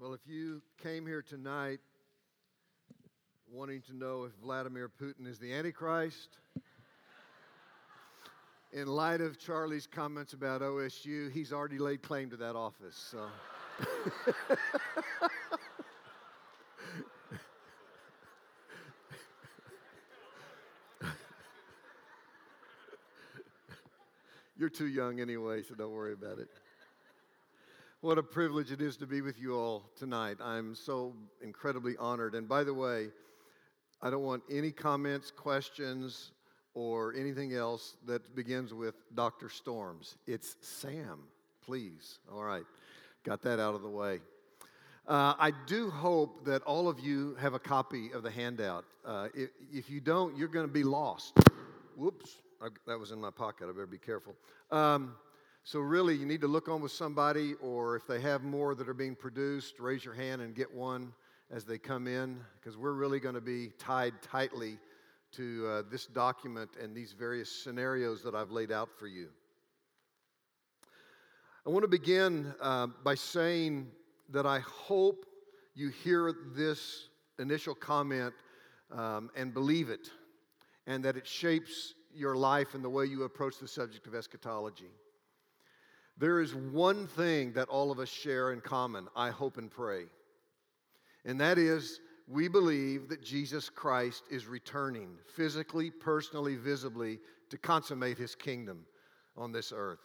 Well, if you came here tonight wanting to know if Vladimir Putin is the Antichrist, in light of Charlie's comments about OSU, he's already laid claim to that office. So. You're too young anyway, so don't worry about it. What a privilege it is to be with you all tonight. I'm so incredibly honored. And by the way, I don't want any comments, questions, or anything else that begins with Dr. Storms. It's Sam, please. All right, got that out of the way. Uh, I do hope that all of you have a copy of the handout. Uh, if, if, you don't, you're going to be lost. Whoops, I, that was in my pocket. I better be careful. Um, so, really, you need to look on with somebody, or if they have more that are being produced, raise your hand and get one as they come in, because we're really going to be tied tightly to uh, this document and these various scenarios that I've laid out for you. I want to begin uh, by saying that I hope you hear this initial comment um, and believe it, and that it shapes your life and the way you approach the subject of eschatology. There is one thing that all of us share in common, I hope and pray, and that is we believe that Jesus Christ is returning physically, personally, visibly to consummate his kingdom on this earth.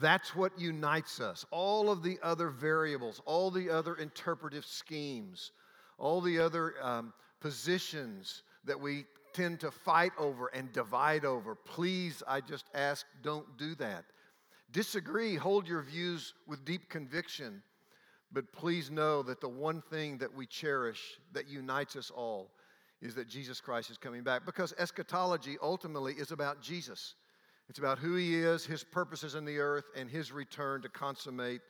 That's what unites us. All of the other variables, all the other interpretive schemes, all the other um, positions that we tend to fight over and divide over. Please, I just ask, don't do that. Disagree, hold your views with deep conviction, but please know that the one thing that we cherish that unites us all is that Jesus Christ is coming back. Because eschatology ultimately is about Jesus. It's about who he is, his purposes in the earth, and his return to consummate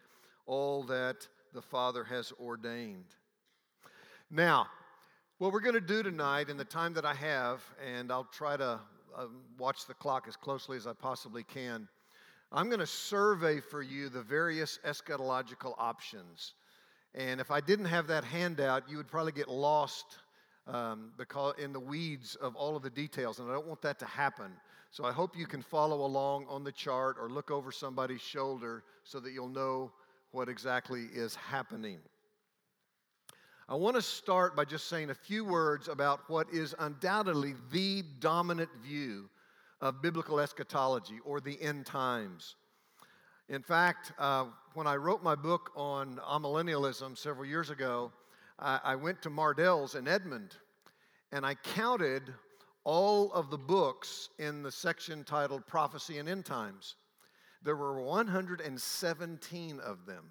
all that the Father has ordained. Now, what we're going to do tonight in the time that I have, and I'll try to uh, watch the clock as closely as I possibly can I'm going to survey for you the various eschatological options. And if I didn't have that handout, you would probably get lost um, because in the weeds of all of the details, and I don't want that to happen. So I hope you can follow along on the chart or look over somebody's shoulder so that you'll know what exactly is happening. I want to start by just saying a few words about what is undoubtedly the dominant view of biblical eschatology or the end times. In fact, uh, when I wrote my book on amillennialism several years ago, I, I went to Mardel's in Edmond and I counted all of the books in the section titled Prophecy and End Times. There were 117 of them.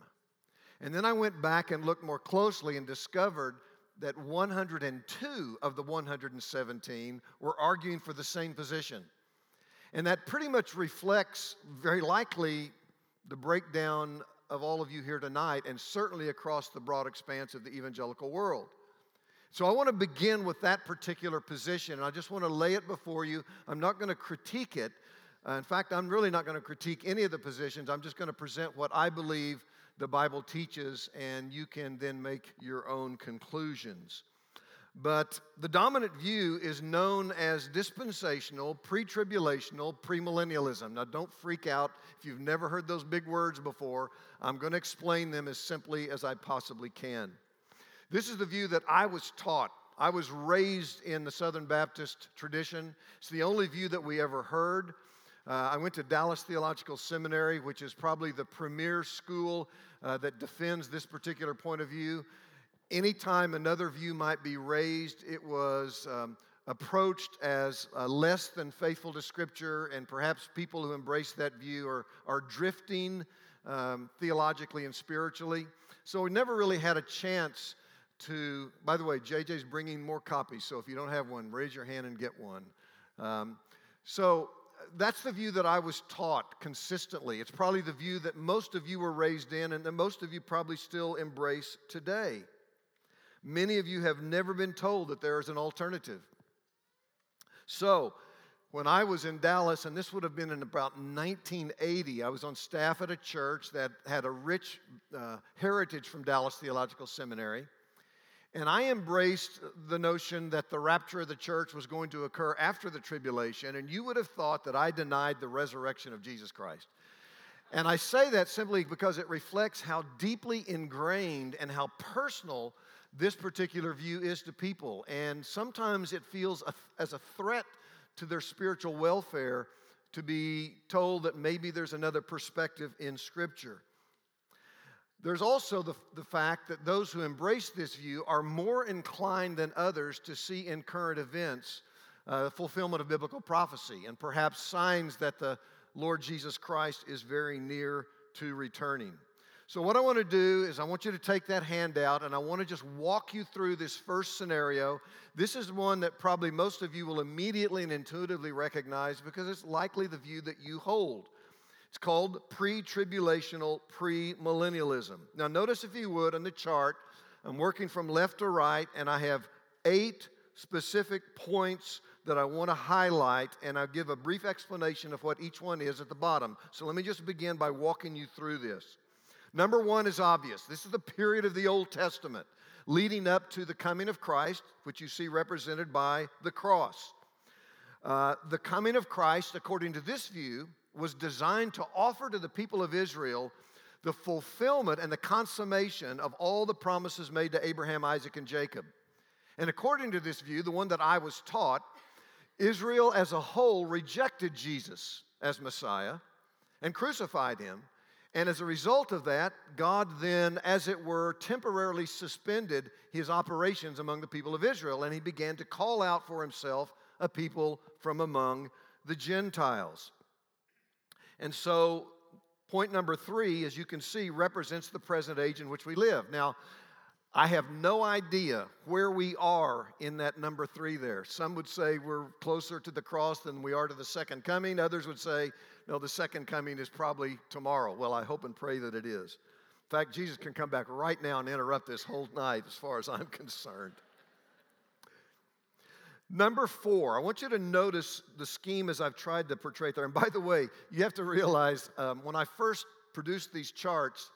And then I went back and looked more closely and discovered that 102 of the 117 were arguing for the same position. And that pretty much reflects, very likely, the breakdown of all of you here tonight, and certainly across the broad expanse of the evangelical world. So I want to begin with that particular position, and I just want to lay it before you. I'm not going to critique it. Uh, in fact, I'm really not going to critique any of the positions. I'm just going to present what I believe the Bible teaches, and you can then make your own conclusions. But the dominant view is known as dispensational, pre tribulational, premillennialism. Now, don't freak out if you've never heard those big words before. I'm going to explain them as simply as I possibly can. This is the view that I was taught. I was raised in the Southern Baptist tradition. It's the only view that we ever heard. Uh, I went to Dallas Theological Seminary, which is probably the premier school uh, that defends this particular point of view anytime another view might be raised, it was um, approached as uh, less than faithful to Scripture, and perhaps people who embrace that view are, are drifting um, theologically and spiritually. So we never really had a chance to, by the way, JJ's bringing more copies, so if you don't have one, raise your hand and get one. Um, so that's the view that I was taught consistently. It's probably the view that most of you were raised in and that most of you probably still embrace today. Many of you have never been told that there is an alternative. So, when I was in Dallas, and this would have been in about 1980, I was on staff at a church that had a rich uh, heritage from Dallas Theological Seminary. And I embraced the notion that the rapture of the church was going to occur after the tribulation, and you would have thought that I denied the resurrection of Jesus Christ. And I say that simply because it reflects how deeply ingrained and how personal this particular view is to people. And sometimes it feels a, as a threat to their spiritual welfare to be told that maybe there's another perspective in Scripture. There's also the, the fact that those who embrace this view are more inclined than others to see in current events uh, fulfillment of biblical prophecy and perhaps signs that the Lord Jesus Christ is very near to returning. So, what I want to do is, I want you to take that handout and I want to just walk you through this first scenario. This is one that probably most of you will immediately and intuitively recognize because it's likely the view that you hold. It's called pre tribulational premillennialism. Now, notice if you would on the chart, I'm working from left to right, and I have eight specific points that I want to highlight, and I'll give a brief explanation of what each one is at the bottom. So let me just begin by walking you through this. Number one is obvious. This is the period of the Old Testament leading up to the coming of Christ, which you see represented by the cross. Uh, the coming of Christ, according to this view, was designed to offer to the people of Israel the fulfillment and the consummation of all the promises made to Abraham, Isaac, and Jacob. And according to this view, the one that I was taught, Israel as a whole rejected Jesus as Messiah and crucified him. And as a result of that, God then, as it were, temporarily suspended his operations among the people of Israel, and he began to call out for himself a people from among the Gentiles. And so, point number three, as you can see, represents the present age in which we live. Now, I have no idea where we are in that number three there. Some would say we're closer to the cross than we are to the second coming. Others would say, no, the second coming is probably tomorrow. Well, I hope and pray that it is. In fact, Jesus can come back right now and interrupt this whole night as far as I'm concerned. Number four, I want you to notice the scheme as I've tried to portray there. And by the way, you have to realize um, when I first produced these charts,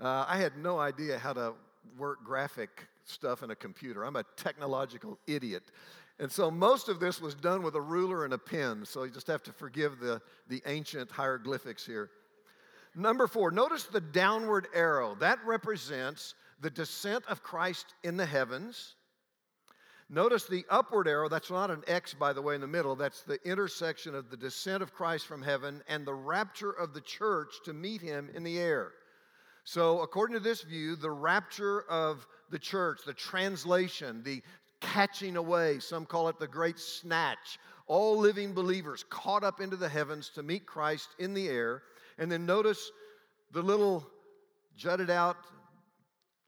uh, I had no idea how to work graphic stuff in a computer. I'm a technological idiot. And so most of this was done with a ruler and a pen, so you just have to forgive the, the ancient hieroglyphics here. Number four, notice the downward arrow. That represents the descent of Christ in the heavens. Notice the upward arrow, that's not an X, by the way, in the middle. That's the intersection of the descent of Christ from heaven and the rapture of the church to meet him in the air. So, according to this view, the rapture of the church, the translation, the catching away, some call it the great snatch, all living believers caught up into the heavens to meet Christ in the air. And then notice the little jutted out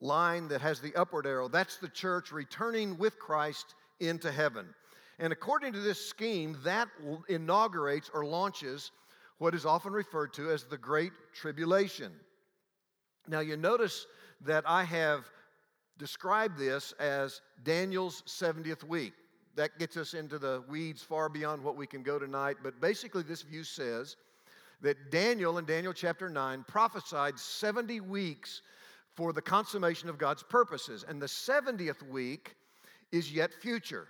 line that has the upward arrow. That's the church returning with Christ into heaven. And according to this scheme, that inaugurates or launches what is often referred to as the Great Tribulation. Now, you notice that I have described this as Daniel's 70th week. That gets us into the weeds far beyond what we can go tonight, but basically, this view says that Daniel in Daniel chapter 9 prophesied 70 weeks for the consummation of God's purposes. And the 70th week is yet future.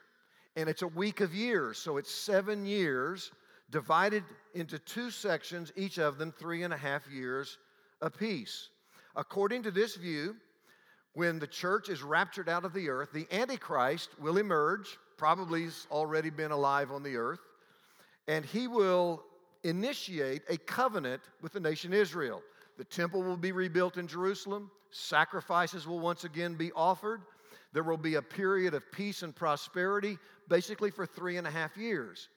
And it's a week of years. So it's seven years divided into two sections, each of them three and a half years apiece. According to this view, when the church is raptured out of the earth, the Antichrist will emerge, probably has already been alive on the earth, and he will initiate a covenant with the nation Israel. The temple will be rebuilt in Jerusalem, sacrifices will once again be offered. There will be a period of peace and prosperity, basically for three and a half years.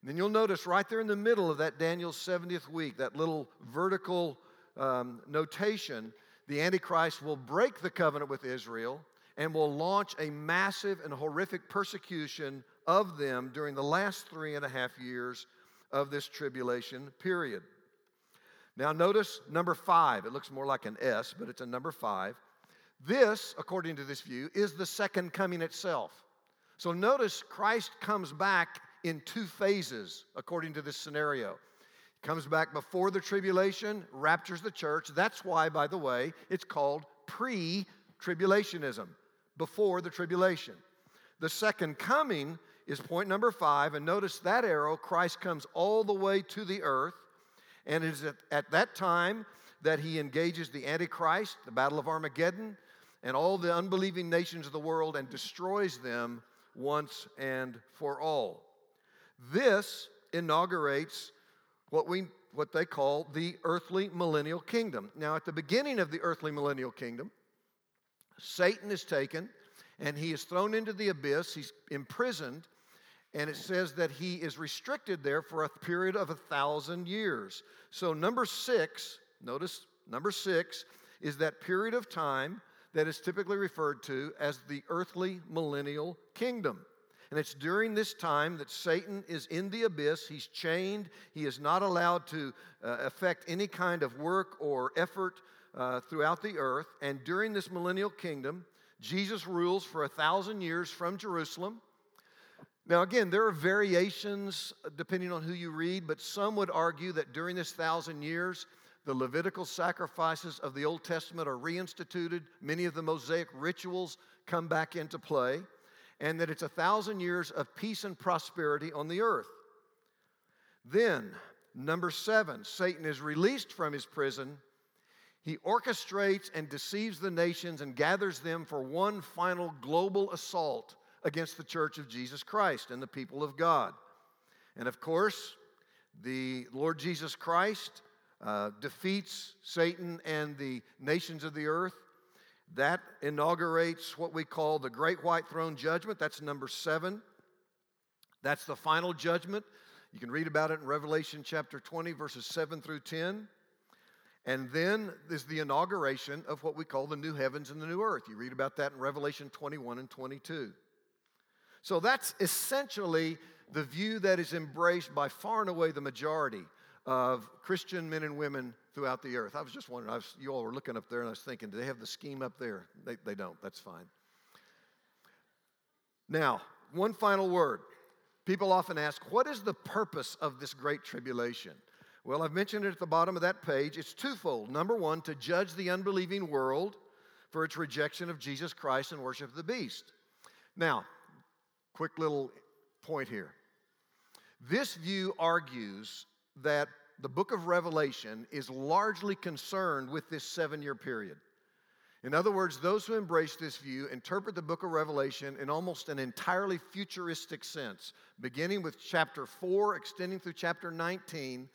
And then you'll notice right there in the middle of that Daniel's 70th week, that little vertical um, notation, the Antichrist will break the covenant with Israel and will launch a massive and horrific persecution of them during the last three and a half years of this tribulation period. Now, notice number five. It looks more like an S, but it's a number five. This, according to this view, is the second coming itself. So notice Christ comes back in two phases, according to this scenario. Comes back before the tribulation, raptures the church. That's why, by the way, it's called pre tribulationism, before the tribulation. The second coming is point number five, and notice that arrow, Christ comes all the way to the earth, and it is at, at that time that he engages the Antichrist, the Battle of Armageddon, and all the unbelieving nations of the world and destroys them once and for all. This inaugurates what, we, what they call the earthly millennial kingdom. Now, at the beginning of the earthly millennial kingdom, Satan is taken and he is thrown into the abyss. He's imprisoned, and it says that he is restricted there for a period of a thousand years. So, number six, notice number six, is that period of time that is typically referred to as the earthly millennial kingdom. And it's during this time that Satan is in the abyss. He's chained. He is not allowed to uh, affect any kind of work or effort uh, throughout the earth. And during this millennial kingdom, Jesus rules for a thousand years from Jerusalem. Now, again, there are variations uh, depending on who you read, but some would argue that during this thousand years, the Levitical sacrifices of the Old Testament are reinstituted. Many of the Mosaic rituals come back into play and that it's a thousand years of peace and prosperity on the earth. Then, number seven, Satan is released from his prison. He orchestrates and deceives the nations and gathers them for one final global assault against the church of Jesus Christ and the people of God. And of course, the Lord Jesus Christ uh, defeats Satan and the nations of the earth that inaugurates what we call the Great White Throne Judgment. That's number seven. That's the final judgment. You can read about it in Revelation chapter 20, verses 7 through 10. And then is the inauguration of what we call the new heavens and the new earth. You read about that in Revelation 21 and 22. So that's essentially the view that is embraced by far and away the majority of Christian men and women throughout the earth. I was just wondering, I was, you all were looking up there, and I was thinking, do they have the scheme up there? They, they don't. That's fine. Now, one final word. People often ask, what is the purpose of this great tribulation? Well, I've mentioned it at the bottom of that page. It's twofold. Number one, to judge the unbelieving world for its rejection of Jesus Christ and worship of the beast. Now, quick little point here. This view argues that the book of Revelation is largely concerned with this seven year period. In other words, those who embrace this view interpret the book of Revelation in almost an entirely futuristic sense, beginning with chapter 4, extending through chapter 19,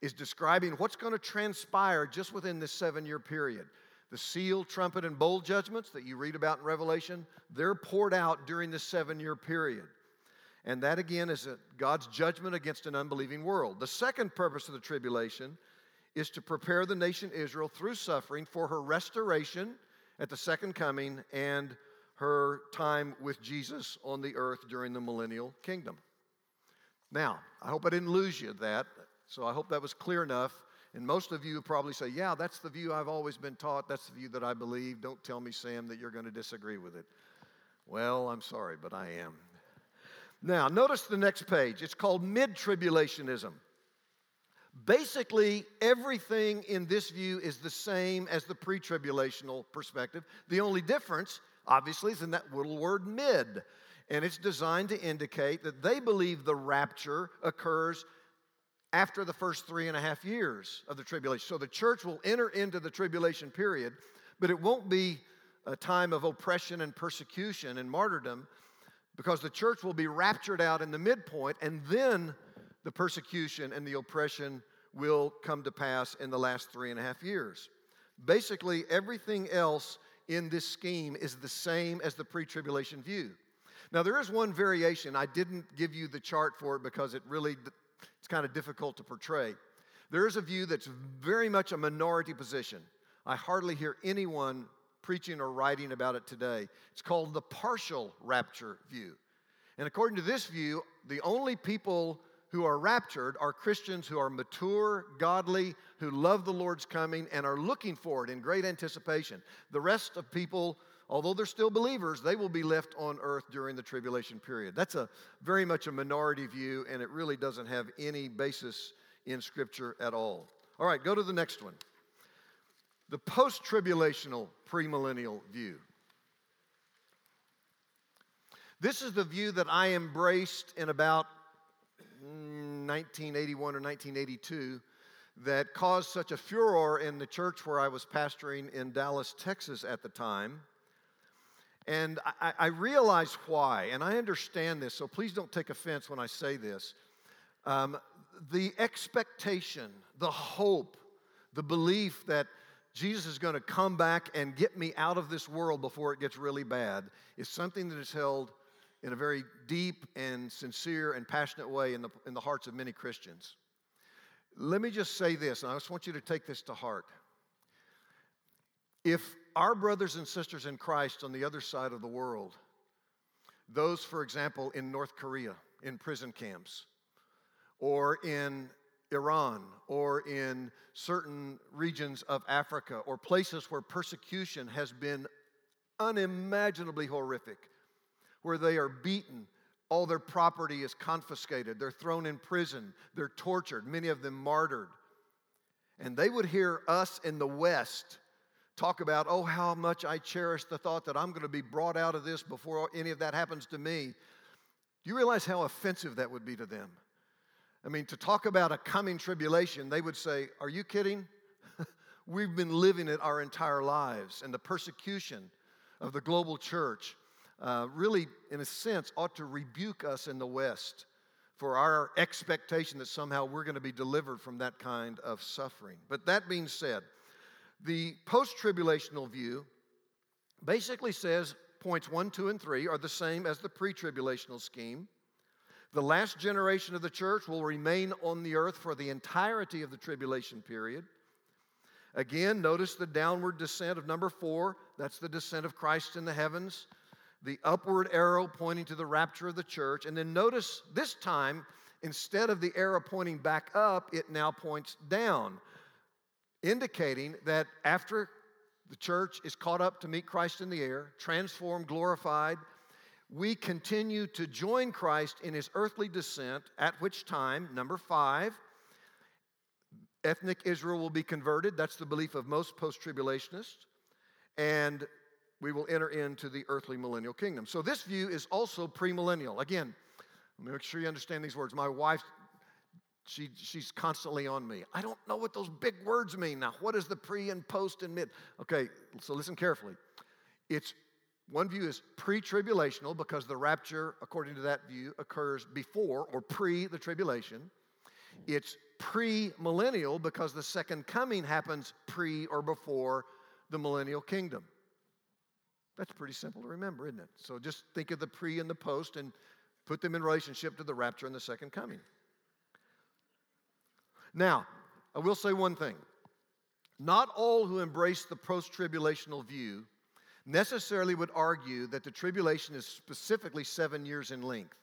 is describing what's going to transpire just within this seven year period. The seal, trumpet, and bowl judgments that you read about in Revelation, they're poured out during this seven year period. And that again is God's judgment against an unbelieving world. The second purpose of the tribulation is to prepare the nation Israel through suffering for her restoration at the second coming and her time with Jesus on the earth during the millennial kingdom. Now, I hope I didn't lose you that, so I hope that was clear enough. And most of you probably say, Yeah, that's the view I've always been taught. That's the view that I believe. Don't tell me, Sam, that you're going to disagree with it. Well, I'm sorry, but I am. Now, notice the next page. It's called mid tribulationism. Basically, everything in this view is the same as the pre tribulational perspective. The only difference, obviously, is in that little word mid. And it's designed to indicate that they believe the rapture occurs after the first three and a half years of the tribulation. So the church will enter into the tribulation period, but it won't be a time of oppression and persecution and martyrdom because the church will be raptured out in the midpoint, and then the persecution and the oppression will come to pass in the last three and a half years. Basically, everything else in this scheme is the same as the pre tribulation view. Now, there is one variation. I didn't give you the chart for it because it really it's kind of difficult to portray. There is a view that's very much a minority position. I hardly hear anyone preaching or writing about it today. It's called the partial rapture view. And according to this view, the only people who are raptured are Christians who are mature, godly, who love the Lord's coming, and are looking for it in great anticipation. The rest of people although they're still believers, they will be left on earth during the tribulation period. That's a very much a minority view, and it really doesn't have any basis in Scripture at all. All right, go to the next one. The post tribulational premillennial view. This is the view that I embraced in about 1981 or 1982 that caused such a furor in the church where I was pastoring in Dallas, Texas at the time. And I, I realize why, and I understand this, so please don't take offense when I say this. Um, the expectation, the hope, the belief that Jesus is going to come back and get me out of this world before it gets really bad is something that is held in a very deep and sincere and passionate way in the, in the hearts of many Christians. Let me just say this, and I just want you to take this to heart. If our brothers and sisters in Christ on the other side of the world, those, for example, in North Korea, in prison camps, or in Iran, or in certain regions of Africa, or places where persecution has been unimaginably horrific, where they are beaten, all their property is confiscated, they're thrown in prison, they're tortured, many of them martyred. And they would hear us in the West talk about, oh, how much I cherish the thought that I'm going to be brought out of this before any of that happens to me. Do you realize how offensive that would be to them? I mean, to talk about a coming tribulation, they would say, Are you kidding? We've been living it our entire lives, and the persecution of the global church uh, really, in a sense, ought to rebuke us in the West for our expectation that somehow we're going to be delivered from that kind of suffering. But that being said, the post tribulational view basically says points one, two, and three are the same as the pre tribulational scheme. The last generation of the church will remain on the earth for the entirety of the tribulation period. Again, notice the downward descent of number four. That's the descent of Christ in the heavens the upward arrow pointing to the rapture of the church. And then notice this time, instead of the arrow pointing back up, it now points down, indicating that after the church is caught up to meet Christ in the air, transformed, glorified, we continue to join Christ in his earthly descent, at which time, number five, ethnic Israel will be converted. That's the belief of most post tribulationists. And we will enter into the earthly millennial kingdom. So this view is also premillennial. Again, make sure you understand these words. My wife, she, she's constantly on me. I don't know what those big words mean. Now, what is the pre and post and mid? Okay, so listen carefully. It's one view is pre tribulational because the rapture, according to that view, occurs before or pre the tribulation. It's pre millennial because the second coming happens pre or before the millennial kingdom. That's pretty simple to remember, isn't it? So just think of the pre and the post and put them in relationship to the rapture and the second coming. Now, I will say one thing. Not all who embrace the post tribulational view necessarily would argue that the tribulation is specifically seven years in length.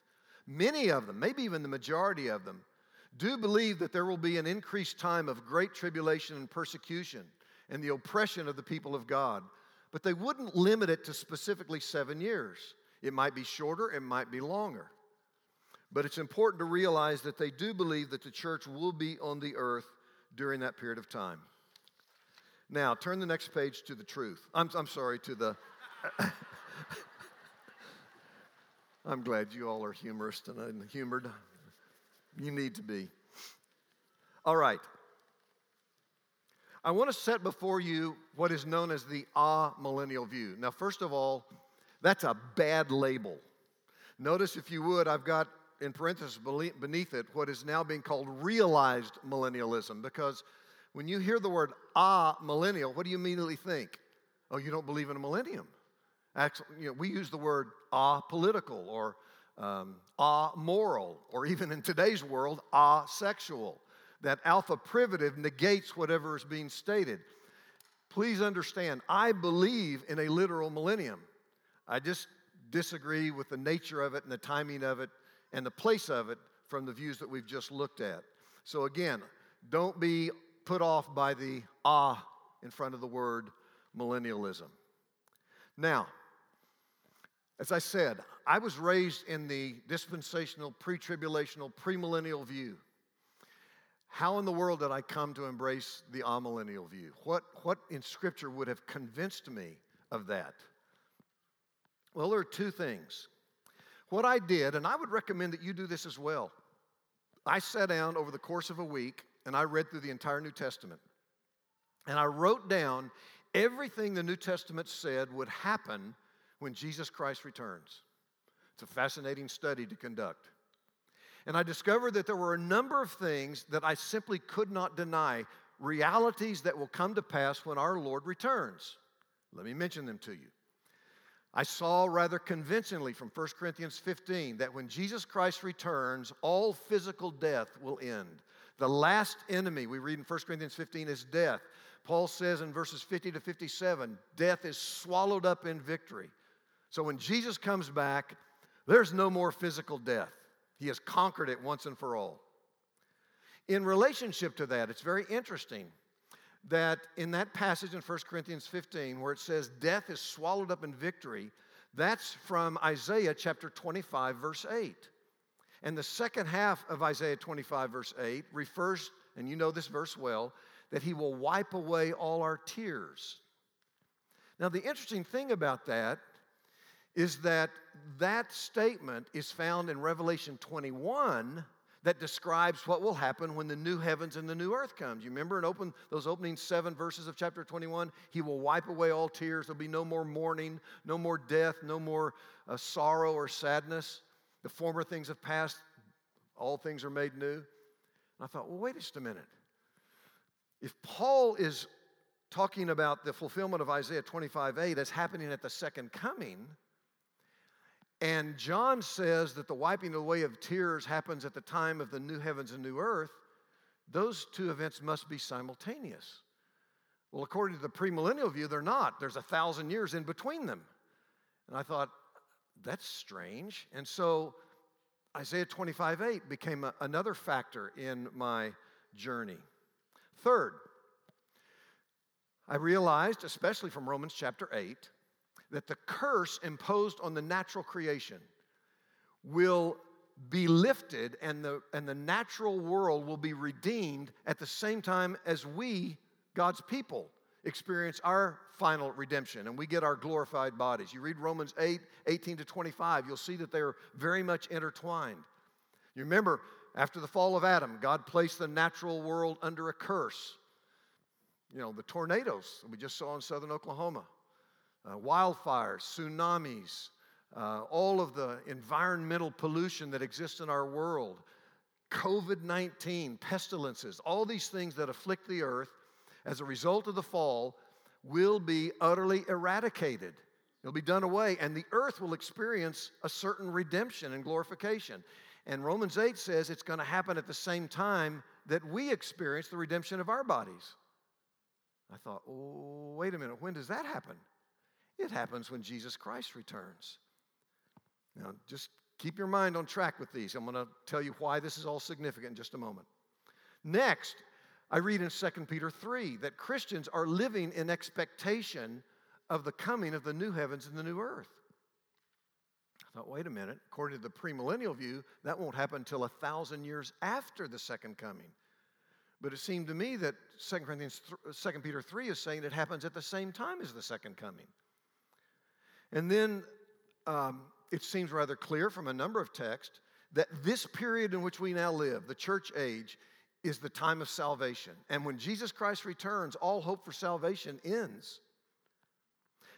Many of them, maybe even the majority of them, do believe that there will be an increased time of great tribulation and persecution and the oppression of the people of God but they wouldn't limit it to specifically seven years. It might be shorter, it might be longer. But it's important to realize that they do believe that the church will be on the earth during that period of time. Now, turn the next page to the truth. I'm, I'm sorry, to the. I'm glad you all are humorous and humored. You need to be. All right. I want to set before you what is known as the ah millennial view. Now, first of all, that's a bad label. Notice, if you would, I've got in parentheses beneath it what is now being called realized millennialism because when you hear the word ah millennial, what do you immediately think? Oh, you don't believe in a millennium. Actually, you know, we use the word ah political or um, ah moral, or even in today's world, ah sexual that alpha privative negates whatever is being stated. Please understand, I believe in a literal millennium. I just disagree with the nature of it and the timing of it and the place of it from the views that we've just looked at. So, again, don't be put off by the ah in front of the word millennialism. Now, as I said, I was raised in the dispensational, pre tribulational, premillennial view. How in the world did I come to embrace the amillennial view? What, what in Scripture would have convinced me of that? Well, there are two things. What I did, and I would recommend that you do this as well. I sat down over the course of a week and I read through the entire New Testament. And I wrote down everything the New Testament said would happen when Jesus Christ returns. It's a fascinating study to conduct. And I discovered that there were a number of things that I simply could not deny, realities that will come to pass when our Lord returns. Let me mention them to you. I saw rather convincingly from 1 Corinthians 15 that when Jesus Christ returns, all physical death will end. The last enemy we read in 1 Corinthians 15 is death. Paul says in verses 50 to 57, death is swallowed up in victory. So when Jesus comes back, there's no more physical death. He has conquered it once and for all. In relationship to that, it's very interesting that in that passage in 1 Corinthians 15, where it says, Death is swallowed up in victory, that's from Isaiah chapter 25, verse 8. And the second half of Isaiah 25, verse 8, refers, and you know this verse well, that he will wipe away all our tears. Now, the interesting thing about that is that that statement is found in Revelation 21 that describes what will happen when the new heavens and the new earth comes. You remember in open those opening seven verses of chapter 21? He will wipe away all tears. There'll be no more mourning, no more death, no more uh, sorrow or sadness. The former things have passed, all things are made new. And I thought, well, wait just a minute. If Paul is talking about the fulfillment of Isaiah 25 8 as happening at the second coming, and John says that the wiping away of tears happens at the time of the new heavens and new earth. Those two events must be simultaneous. Well, according to the premillennial view, they're not. There's a thousand years in between them. And I thought, that's strange. And so Isaiah 25 8 became a, another factor in my journey. Third, I realized, especially from Romans chapter 8, that the curse imposed on the natural creation will be lifted and the, and the natural world will be redeemed at the same time as we, God's people, experience our final redemption and we get our glorified bodies. You read Romans 8, 18 to 25, you'll see that they're very much intertwined. You remember, after the fall of Adam, God placed the natural world under a curse. You know, the tornadoes we just saw in southern Oklahoma, uh, wildfires, tsunamis, uh, all of the environmental pollution that exists in our world, COVID 19, pestilences, all these things that afflict the earth as a result of the fall will be utterly eradicated. It'll be done away, and the earth will experience a certain redemption and glorification. And Romans 8 says it's going to happen at the same time that we experience the redemption of our bodies. I thought, oh, wait a minute, when does that happen? It happens when Jesus Christ returns. Now, just keep your mind on track with these. I'm going to tell you why this is all significant in just a moment. Next, I read in 2 Peter 3 that Christians are living in expectation of the coming of the new heavens and the new earth. I thought, wait a minute, according to the premillennial view, that won't happen until a thousand years after the second coming. But it seemed to me that 2 Corinthians 2 Peter 3 is saying it happens at the same time as the second coming. And then um, it seems rather clear from a number of texts that this period in which we now live, the church age, is the time of salvation. And when Jesus Christ returns, all hope for salvation ends.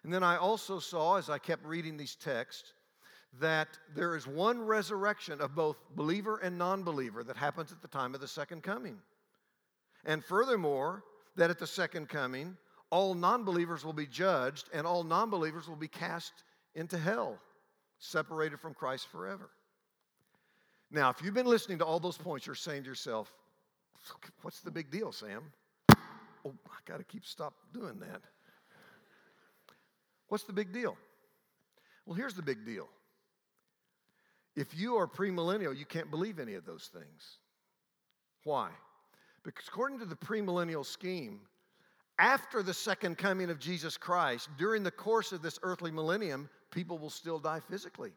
And then I also saw, as I kept reading these texts, that there is one resurrection of both believer and non believer that happens at the time of the second coming. And furthermore, that at the second coming, all non believers will be judged and all non believers will be cast into hell, separated from Christ forever. Now, if you've been listening to all those points, you're saying to yourself, What's the big deal, Sam? Oh, I got to keep stop doing that. What's the big deal? Well, here's the big deal. If you are premillennial, you can't believe any of those things. Why? Because according to the premillennial scheme, after the second coming of Jesus Christ, during the course of this earthly millennium, people will still die physically.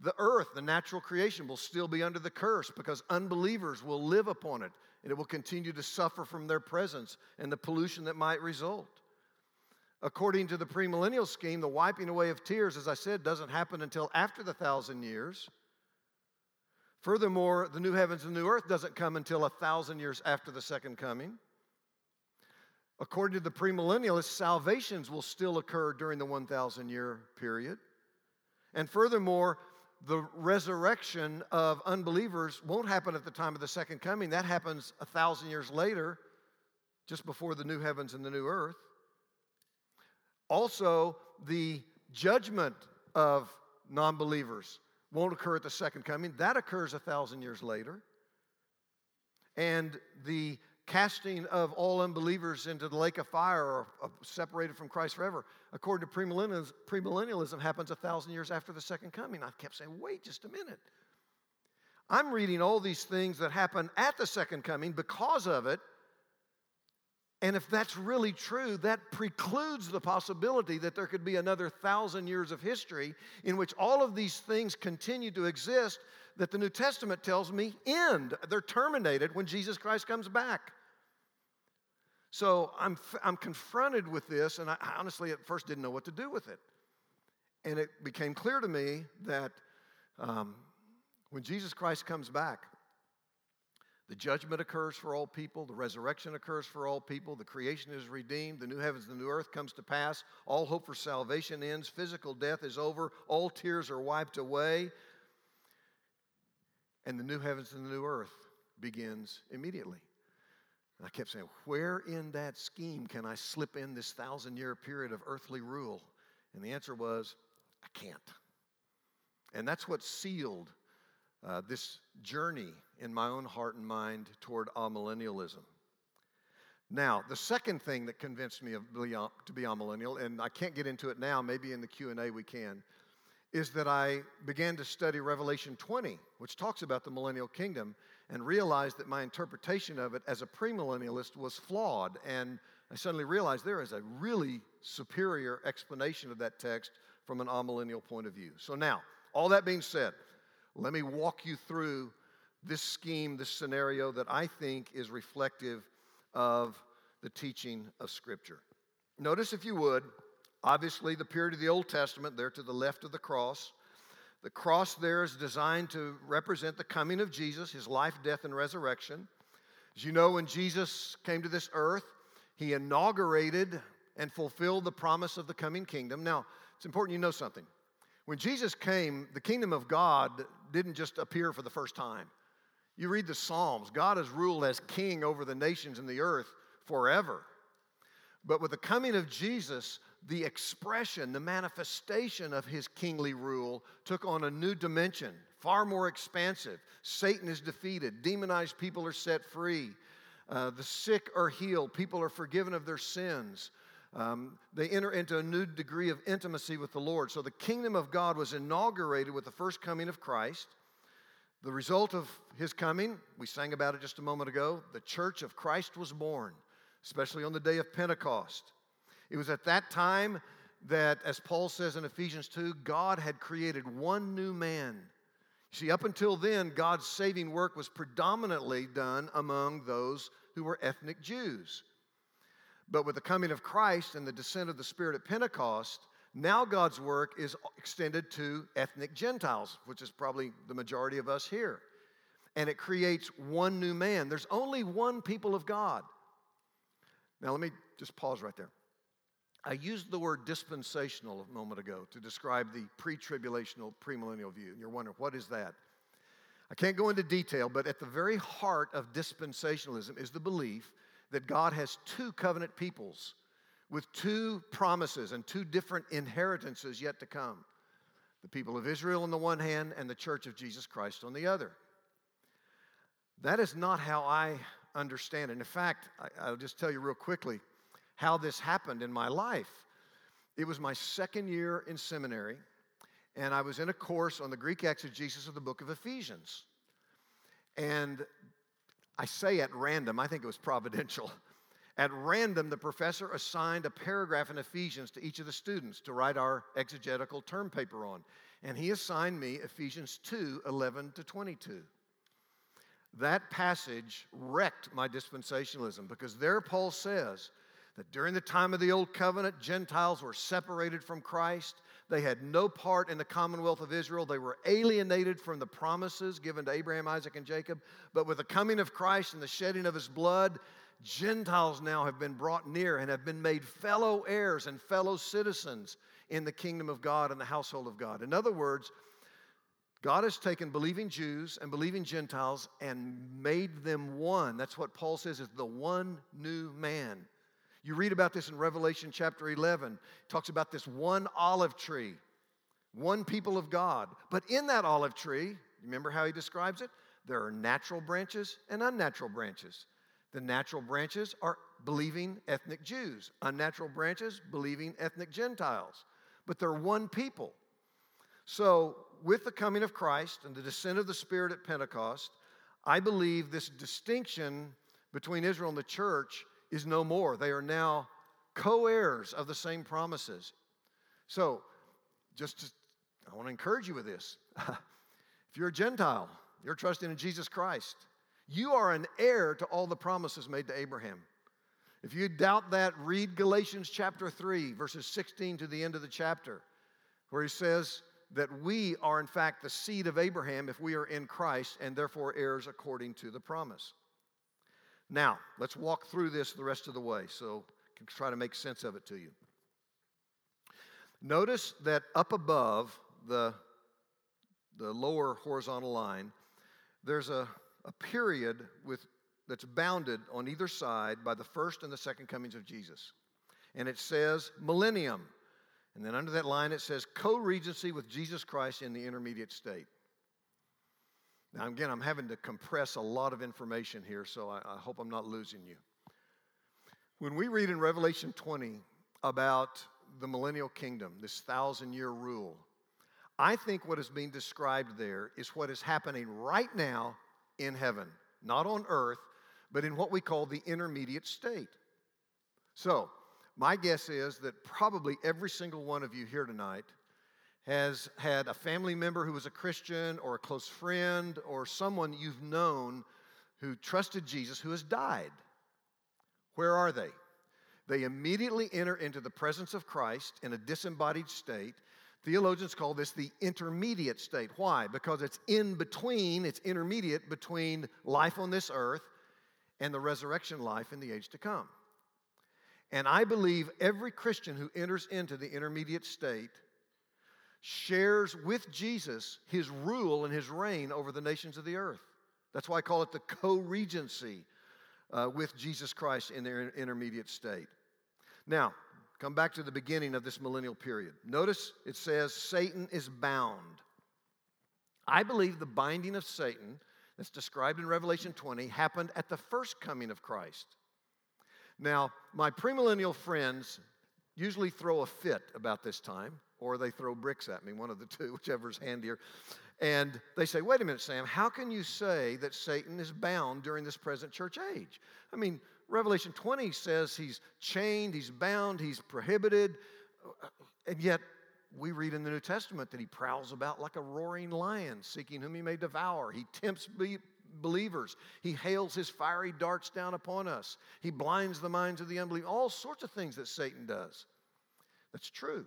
The earth, the natural creation, will still be under the curse because unbelievers will live upon it and it will continue to suffer from their presence and the pollution that might result. According to the premillennial scheme, the wiping away of tears, as I said, doesn't happen until after the thousand years. Furthermore, the new heavens and new earth doesn't come until a thousand years after the second coming. According to the premillennialists, salvations will still occur during the 1,000 year period. And furthermore, the resurrection of unbelievers won't happen at the time of the second coming. That happens a thousand years later, just before the new heavens and the new earth. Also, the judgment of non believers won't occur at the second coming. That occurs a thousand years later. And the casting of all unbelievers into the lake of fire or, or separated from Christ forever, according to premillennialism, premillennialism, happens a thousand years after the second coming. I kept saying, wait just a minute. I'm reading all these things that happen at the second coming because of it. And if that's really true, that precludes the possibility that there could be another thousand years of history in which all of these things continue to exist that the New Testament tells me end. They're terminated when Jesus Christ comes back. So I'm, I'm confronted with this, and I honestly at first didn't know what to do with it. And it became clear to me that um, when Jesus Christ comes back, the judgment occurs for all people, the resurrection occurs for all people, the creation is redeemed, the new heavens and the new earth comes to pass, all hope for salvation ends, physical death is over, all tears are wiped away, and the new heavens and the new earth begins immediately. And I kept saying, where in that scheme can I slip in this thousand year period of earthly rule? And the answer was, I can't. And that's what sealed uh, this journey in my own heart and mind toward amillennialism. Now, the second thing that convinced me of, to be amillennial, and I can't get into it now, maybe in the Q&A we can, is that I began to study Revelation 20, which talks about the millennial kingdom, and realized that my interpretation of it as a premillennialist was flawed. And I suddenly realized there is a really superior explanation of that text from an amillennial point of view. So now, all that being said, let me walk you through this scheme, this scenario that I think is reflective of the teaching of Scripture. Notice, if you would, obviously the period of the Old Testament, there to the left of the cross. The cross there is designed to represent the coming of Jesus, his life, death, and resurrection. As you know, when Jesus came to this earth, he inaugurated and fulfilled the promise of the coming kingdom. Now, it's important you know something. When Jesus came, the kingdom of God didn't just appear for the first time. You read the Psalms, God has ruled as king over the nations and the earth forever. But with the coming of Jesus, the expression, the manifestation of his kingly rule took on a new dimension, far more expansive. Satan is defeated, demonized people are set free, uh, the sick are healed, people are forgiven of their sins. Um, they enter into a new degree of intimacy with the Lord. So the kingdom of God was inaugurated with the first coming of Christ. The result of his coming, we sang about it just a moment ago, the church of Christ was born, especially on the day of Pentecost. It was at that time that, as Paul says in Ephesians 2, God had created one new man. See, up until then, God's saving work was predominantly done among those who were ethnic Jews. But with the coming of Christ and the descent of the Spirit at Pentecost, now God's work is extended to ethnic Gentiles, which is probably the majority of us here. And it creates one new man. There's only one people of God. Now, let me just pause right there. I used the word dispensational a moment ago to describe the pre tribulational, premillennial view. And you're wondering, what is that? I can't go into detail, but at the very heart of dispensationalism is the belief that God has two covenant peoples with two promises and two different inheritances yet to come the people of Israel on the one hand, and the church of Jesus Christ on the other. That is not how I understand it. In fact, I, will just tell you real quickly how this happened in my life. It was my second year in seminary, and I was in a course on the Greek exegesis of the book of Ephesians. And I say at random, I think it was providential. At random, the professor assigned a paragraph in Ephesians to each of the students to write our exegetical term paper on. And he assigned me Ephesians 2 11 to 22. That passage wrecked my dispensationalism because there Paul says that during the time of the Old Covenant, Gentiles were separated from Christ. They had no part in the commonwealth of Israel. They were alienated from the promises given to Abraham, Isaac, and Jacob. But with the coming of Christ and the shedding of his blood, Gentiles now have been brought near and have been made fellow heirs and fellow citizens in the kingdom of God and the household of God. In other words, God has taken believing Jews and believing Gentiles and made them one. That's what Paul says is the one new man. You read about this in Revelation chapter 11. It talks about this one olive tree, one people of God. But in that olive tree, remember how he describes it? There are natural branches and unnatural branches. The natural branches are believing ethnic Jews, unnatural branches, believing ethnic Gentiles. But they're one people. So, with the coming of Christ and the descent of the Spirit at Pentecost, I believe this distinction between Israel and the church is no more. They are now co heirs of the same promises. So, just to, I want to encourage you with this. if you're a Gentile, you're trusting in Jesus Christ, you are an heir to all the promises made to Abraham. If you doubt that, read Galatians chapter 3, verses 16 to the end of the chapter, where he says that we are, in fact, the seed of Abraham if we are in Christ and therefore heirs according to the promise. Now, let's walk through this the rest of the way so I can try to make sense of it to you. Notice that up above the, the lower horizontal line, there's a, a period with, that's bounded on either side by the first and the second comings of Jesus. And it says millennium. And then under that line, it says co regency with Jesus Christ in the intermediate state. Now, again, I'm having to compress a lot of information here, so I, I hope I'm not losing you. When we read in Revelation 20 about the millennial kingdom, this thousand year rule, I think what is being described there is what is happening right now in heaven, not on earth, but in what we call the intermediate state. So, my guess is that probably every single one of you here tonight has had a family member who was a Christian or a close friend or someone you've known who trusted Jesus who has died. Where are they? They immediately enter into the presence of Christ in a disembodied state. Theologians call this the intermediate state. Why? Because it's in between, it's intermediate between life on this earth and the resurrection life in the age to come. And I believe every Christian who enters into the intermediate state shares with Jesus his rule and his reign over the nations of the earth. That's why I call it the co regency uh, with Jesus Christ in their intermediate state. Now, come back to the beginning of this millennial period. Notice it says Satan is bound. I believe the binding of Satan, that's described in Revelation 20, happened at the first coming of Christ. Now, my premillennial friends usually throw a fit about this time or they throw bricks at me, one of the two, whichever's handier. And they say, wait a minute, Sam, how can you say that Satan is bound during this present church age? I mean, Revelation 20 says he's chained, he's bound, he's prohibited, and yet we read in the New Testament that he prowls about like a roaring lion, seeking whom he may devour. He tempts believers. He hails his fiery darts down upon us. He blinds the minds of the unbelieving. All sorts of things that Satan does. That's true.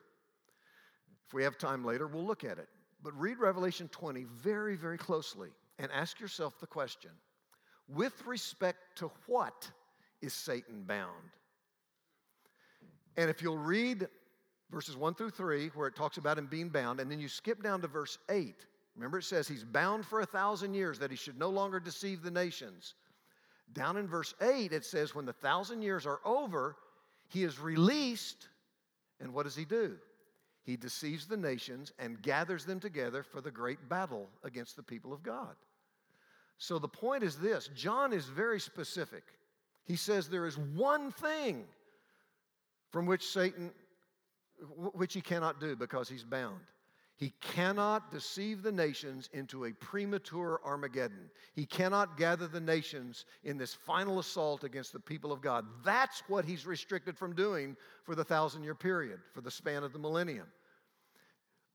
If we have time later, we'll look at it. But read Revelation 20 very, very closely and ask yourself the question with respect to what is Satan bound? And if you'll read verses 1 through 3, where it talks about him being bound, and then you skip down to verse 8, remember it says he's bound for a thousand years, that he should no longer deceive the nations. Down in verse 8, it says, when the thousand years are over, he is released, and what does he do? He deceives the nations and gathers them together for the great battle against the people of God. So the point is this John is very specific. He says there is one thing from which Satan, which he cannot do because he's bound. He cannot deceive the nations into a premature Armageddon. He cannot gather the nations in this final assault against the people of God. That's what he's restricted from doing for the thousand year period, for the span of the millennium.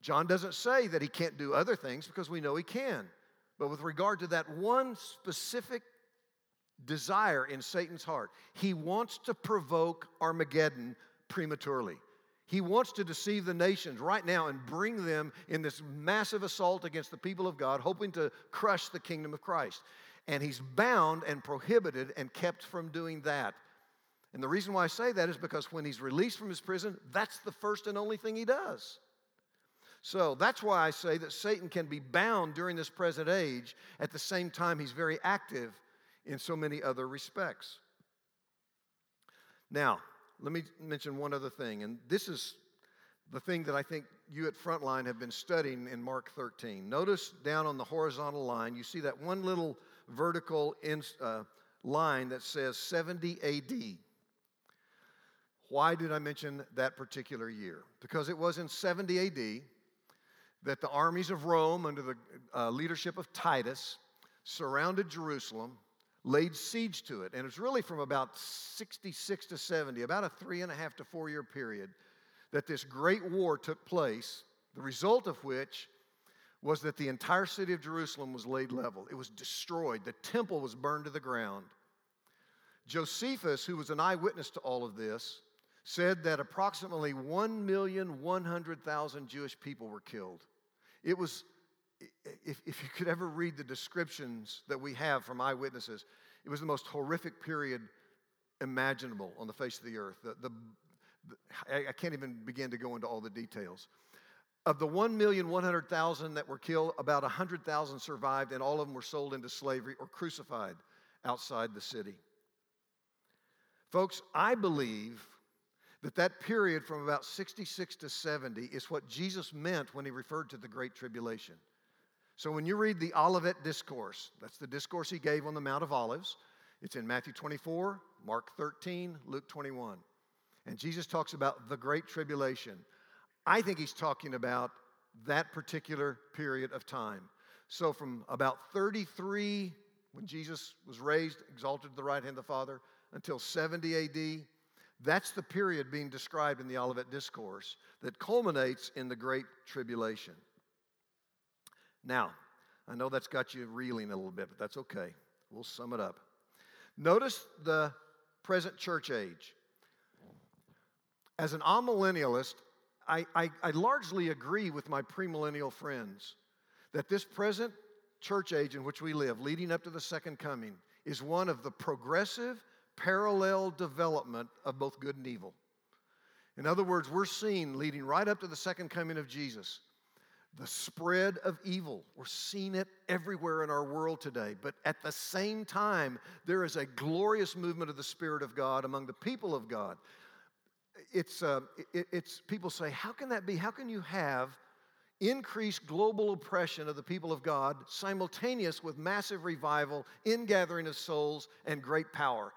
John doesn't say that he can't do other things because we know he can. But with regard to that one specific desire in Satan's heart, he wants to provoke Armageddon prematurely. He wants to deceive the nations right now and bring them in this massive assault against the people of God, hoping to crush the kingdom of Christ. And he's bound and prohibited and kept from doing that. And the reason why I say that is because when he's released from his prison, that's the first and only thing he does. So that's why I say that Satan can be bound during this present age. At the same time, he's very active in so many other respects. Now, let me mention one other thing, and this is the thing that I think you at Frontline have been studying in Mark 13. Notice down on the horizontal line, you see that one little vertical in, uh, line that says 70 AD. Why did I mention that particular year? Because it was in 70 AD that the armies of Rome, under the uh, leadership of Titus, surrounded Jerusalem laid siege to it. And it's really from about 66 to 70, about a three and a half to four year period, that this great war took place, the result of which was that the entire city of Jerusalem was laid level. It was destroyed. The temple was burned to the ground. Josephus, who was an eyewitness to all of this, said that approximately 1,100,000 Jewish people were killed. It was if, if you could ever read the descriptions that we have from eyewitnesses, it was the most horrific period imaginable on the face of the earth. The, the, the I, can't even begin to go into all the details. Of the 1,100,000 that were killed, about 100,000 survived, and all of them were sold into slavery or crucified outside the city. Folks, I believe that that period from about 66 to 70 is what Jesus meant when he referred to the Great Tribulation. So when you read the Olivet Discourse, that's the discourse he gave on the Mount of Olives. It's in Matthew 24, Mark 13, Luke 21. And Jesus talks about the Great Tribulation. I think he's talking about that particular period of time. So from about 33, when Jesus was raised, exalted to the right hand of the Father, until 70 AD, that's the period being described in the Olivet Discourse that culminates in the Great Tribulation. Now, I know that's got you reeling a little bit, but that's okay. We'll sum it up. Notice the present church age. As an amillennialist, I, I, I largely agree with my premillennial friends that this present church age in which we live, leading up to the second coming, is one of the progressive, parallel development of both good and evil. In other words, we're seeing, leading right up to the second coming of Jesus, the spread of evil. We're seeing it everywhere in our world today. But at the same time, there is a glorious movement of the Spirit of God among the people of God. It's, uh, it, it's people say, how can that be? How can you have increased global oppression of the people of God simultaneous with massive revival, ingathering of souls, and great power?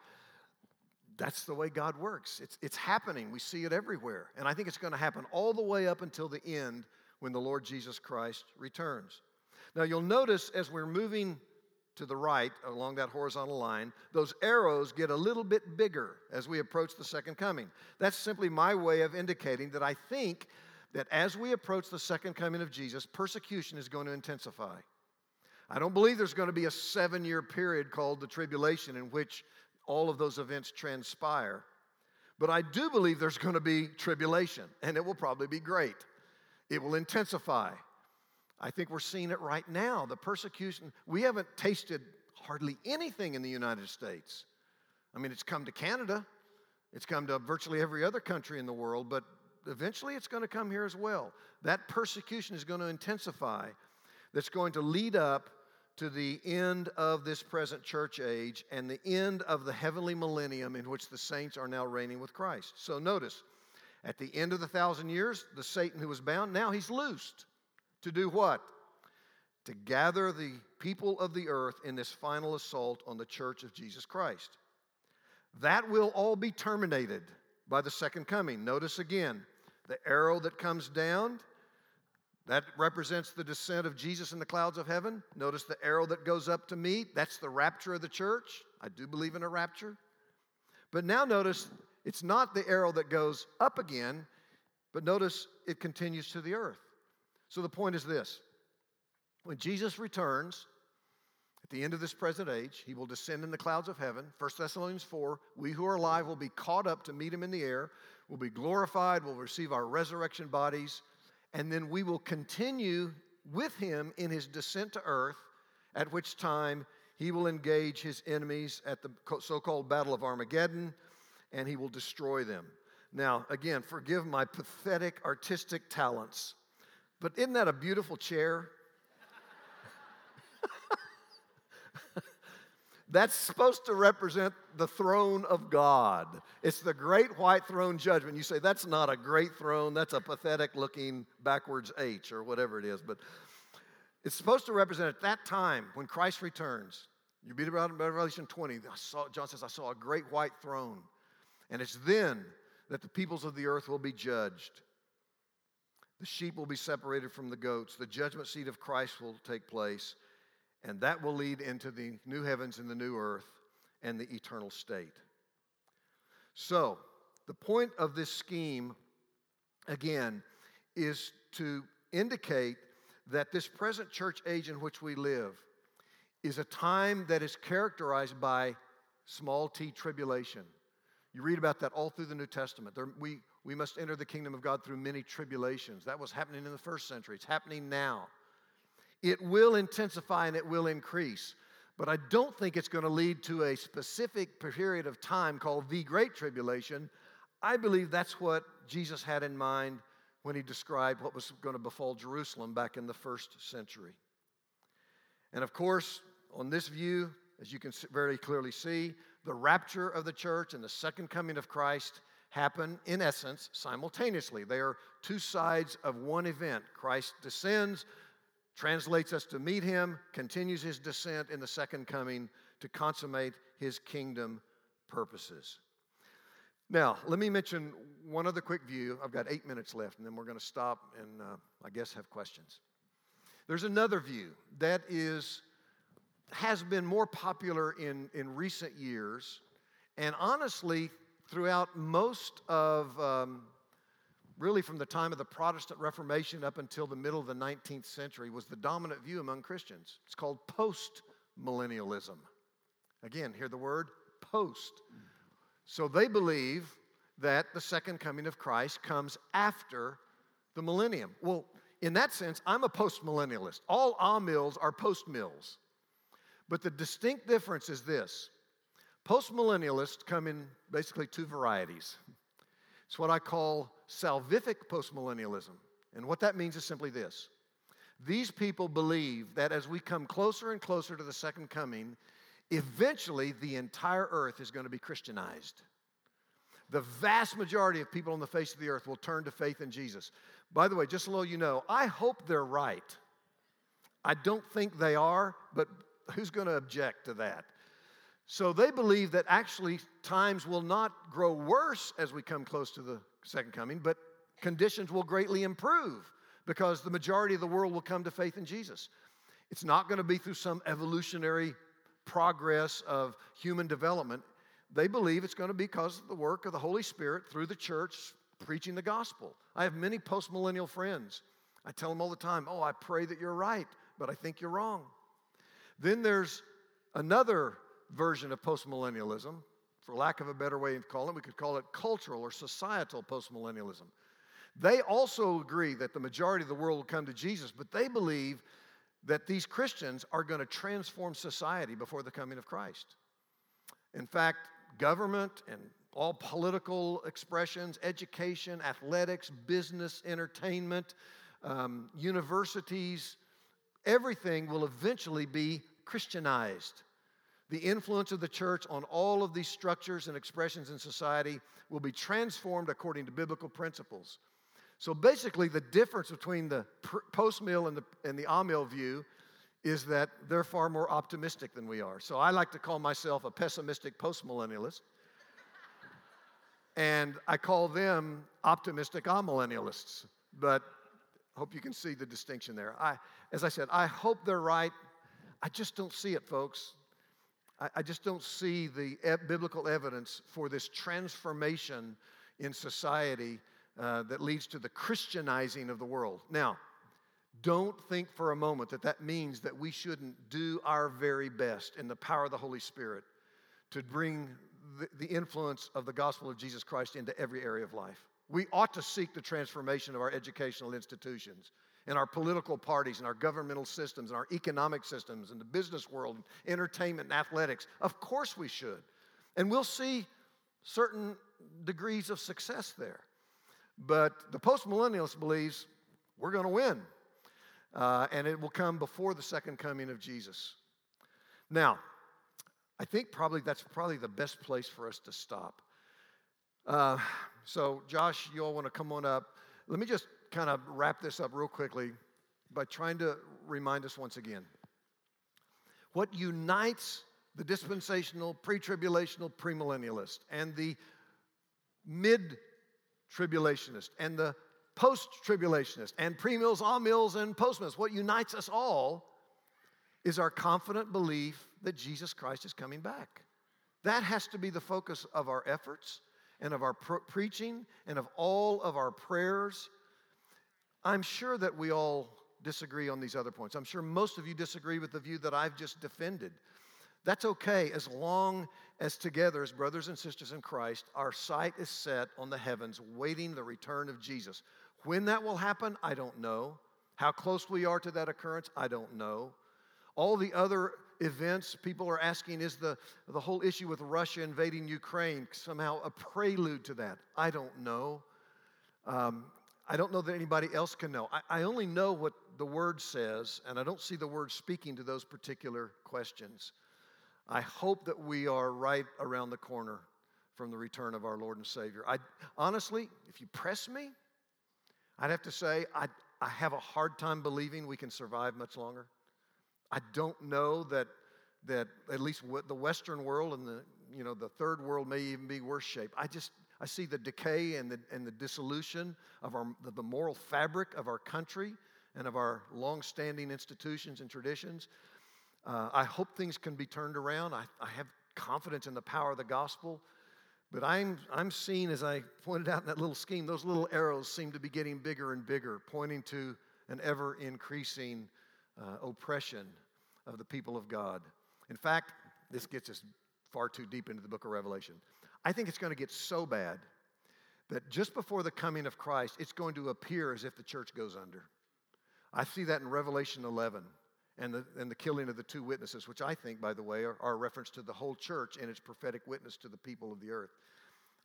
That's the way God works. It's, it's happening. We see it everywhere. And I think it's going to happen all the way up until the end when the Lord Jesus Christ returns. Now, you'll notice as we're moving to the right along that horizontal line, those arrows get a little bit bigger as we approach the second coming. That's simply my way of indicating that I think that as we approach the second coming of Jesus, persecution is going to intensify. I don't believe there's going to be a seven year period called the tribulation in which all of those events transpire. But I do believe there's going to be tribulation, and it will probably be great. It will intensify. I think we're seeing it right now. The persecution, we haven't tasted hardly anything in the United States. I mean, it's come to Canada, it's come to virtually every other country in the world, but eventually it's going to come here as well. That persecution is going to intensify, that's going to lead up to the end of this present church age and the end of the heavenly millennium in which the saints are now reigning with Christ. So notice, at the end of the thousand years, the Satan who was bound, now he's loosed. To do what? To gather the people of the earth in this final assault on the church of Jesus Christ. That will all be terminated by the second coming. Notice again the arrow that comes down, That represents the descent of Jesus in the clouds of heaven. Notice the arrow that goes up to meet. That's the rapture of the church. I do believe in a rapture. But now notice it's not the arrow that goes up again, but notice it continues to the earth. So the point is this when Jesus returns, at the end of this present age, he will descend in the clouds of heaven. 1 Thessalonians 4 We who are alive will be caught up to meet him in the air, will be glorified, will receive our resurrection bodies, and then we will continue with him in his descent to earth, at which time he will engage his enemies at the so called Battle of Armageddon and he will destroy them. Now, again, forgive my pathetic artistic talents, but isn't that a beautiful chair? That's supposed to represent the throne of God. It's the great white throne judgment. You say, that's not a great throne, that's a pathetic looking backwards H or whatever it is. But it's supposed to represent at that time when Christ returns. You read about in Revelation 20. Saw, John says, I saw a great white throne. And it's then that the peoples of the earth will be judged. The sheep will be separated from the goats. The judgment seat of Christ will take place. And that will lead into the new heavens and the new earth and the eternal state. So, the point of this scheme, again, is to indicate that this present church age in which we live is a time that is characterized by small t tribulation. You read about that all through the New Testament. There, we, we must enter the kingdom of God through many tribulations. That was happening in the first century. It's happening now. It will intensify and it will increase. But I don't think it's going to lead to a specific period of time called the Great Tribulation. I believe that's what Jesus had in mind when he described what was going to befall Jerusalem back in the first century. And of course, on this view, as you can very clearly see, the rapture of the church and the second coming of Christ happen, in essence, simultaneously. They are two sides of one event. Christ descends, translates us to meet him, continues his descent in the second coming to consummate his kingdom purposes. Now, let me mention one other quick view. I've got eight minutes left, and then we're going to stop and uh, I guess have questions. There's another view that is has been more popular in, in recent years, and honestly, throughout most of um, really from the time of the Protestant Reformation up until the middle of the 19th century, was the dominant view among Christians. It's called post millennialism. Again, hear the word post. So they believe that the second coming of Christ comes after the millennium. Well, in that sense, I'm a post millennialist. All amills are post mills. But the distinct difference is this postmillennialists come in basically two varieties. It's what I call salvific postmillennialism. And what that means is simply this these people believe that as we come closer and closer to the second coming, eventually the entire earth is going to be Christianized. The vast majority of people on the face of the earth will turn to faith in Jesus. By the way, just so you know, I hope they're right. I don't think they are, but who's going to object to that? So they believe that actually times will not grow worse as we come close to the second coming, but conditions will greatly improve because the majority of the world will come to faith in Jesus. It's not going to be through some evolutionary progress of human development. They believe it's going to be because of the work of the Holy Spirit through the church preaching the gospel. I have many postmillennial friends. I tell them all the time, Oh, I pray that you're right, but I think you're wrong. Then there's another version of postmillennialism for lack of a better way of calling it, we could call it cultural or societal postmillennialism. They also agree that the majority of the world will come to Jesus, but they believe that these Christians are going to transform society before the coming of Christ. In fact, government and all political expressions, education, athletics, business, entertainment, um, universities, everything will eventually be Christianized. The influence of the church on all of these structures and expressions in society will be transformed according to biblical principles. So basically, the difference between the post mill and the, and the ah amill view is that they're far more optimistic than we are. So I like to call myself a pessimistic post millennialist. and I call them optimistic ah amillennialists. But hope you can see the distinction there. I, as I said, I hope they're right. I just don't see it, folks. I, I just don't see the e- biblical evidence for this transformation in society uh, that leads to the Christianizing of the world. Now, don't think for a moment that that means that we shouldn't do our very best in the power of the Holy Spirit to bring the, the influence of the gospel of Jesus Christ into every area of life. We ought to seek the transformation of our educational institutions and our political parties and our governmental systems and our economic systems and the business world, and entertainment and athletics. Of course we should. And we'll see certain degrees of success there. But the postmillennialist believes we're going to win, uh, and it will come before the second coming of Jesus. Now, I think probably that's probably the best place for us to stop. Uh, so, Josh, you all want to come on up. Let me just kind of wrap this up real quickly by trying to remind us once again. What unites the dispensational, pre tribulational, premillennialist and the mid tribulationist and the post tribulationist and premills, amills, and postmills. What unites us all is our confident belief that Jesus Christ is coming back. That has to be the focus of our efforts and of our preaching and of all of our prayers. I'm sure that we all disagree on these other points. I'm sure most of you disagree with the view that I've just defended. That's okay as long as together, as brothers and sisters in Christ, our sight is set on the heavens, waiting the return of Jesus. When that will happen, I don't know. How close we are to that occurrence, I don't know. All the other events, people are asking, is the, the whole issue with Russia invading Ukraine somehow a prelude to that? I don't know. Um, I don't know that anybody else can know. I, I only know what the Word says, and I don't see the Word speaking to those particular questions. I hope that we are right around the corner from the return of our Lord and Savior. I honestly, if you press me, I'd have to say I, I have a hard time believing we can survive much longer. I don't know that that at least the Western world and the you know the third world may even be worse shape. I just I see the decay and the and the dissolution of our the moral fabric of our country and of our long-standing institutions and traditions. Uh, I hope things can be turned around. I, I have confidence in the power of the gospel. But I'm, I'm seeing, as I pointed out in that little scheme, those little arrows seem to be getting bigger and bigger, pointing to an ever increasing uh, oppression of the people of God. In fact, this gets us far too deep into the book of Revelation. I think it's going to get so bad that just before the coming of Christ, it's going to appear as if the church goes under. I see that in Revelation 11 and the, and the killing of the two witnesses, which I think, by the way, are, are a reference to the whole church and its prophetic witness to the people of the earth.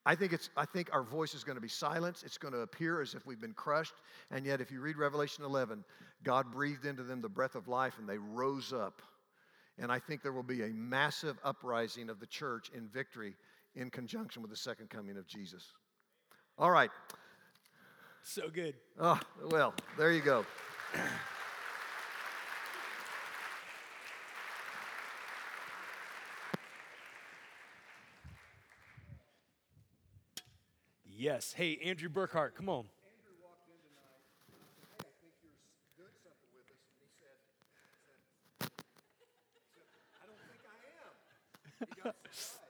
I think, it's, I think our voice is going to be silenced. It's going to appear as if we've been crushed. And yet, if you read Revelation 11, God breathed into them the breath of life and they rose up. And I think there will be a massive uprising of the church in victory in conjunction with the second coming of Jesus. All right. So good. Oh, well, there you go. Yes. Hey, Andrew Burkhart, come on.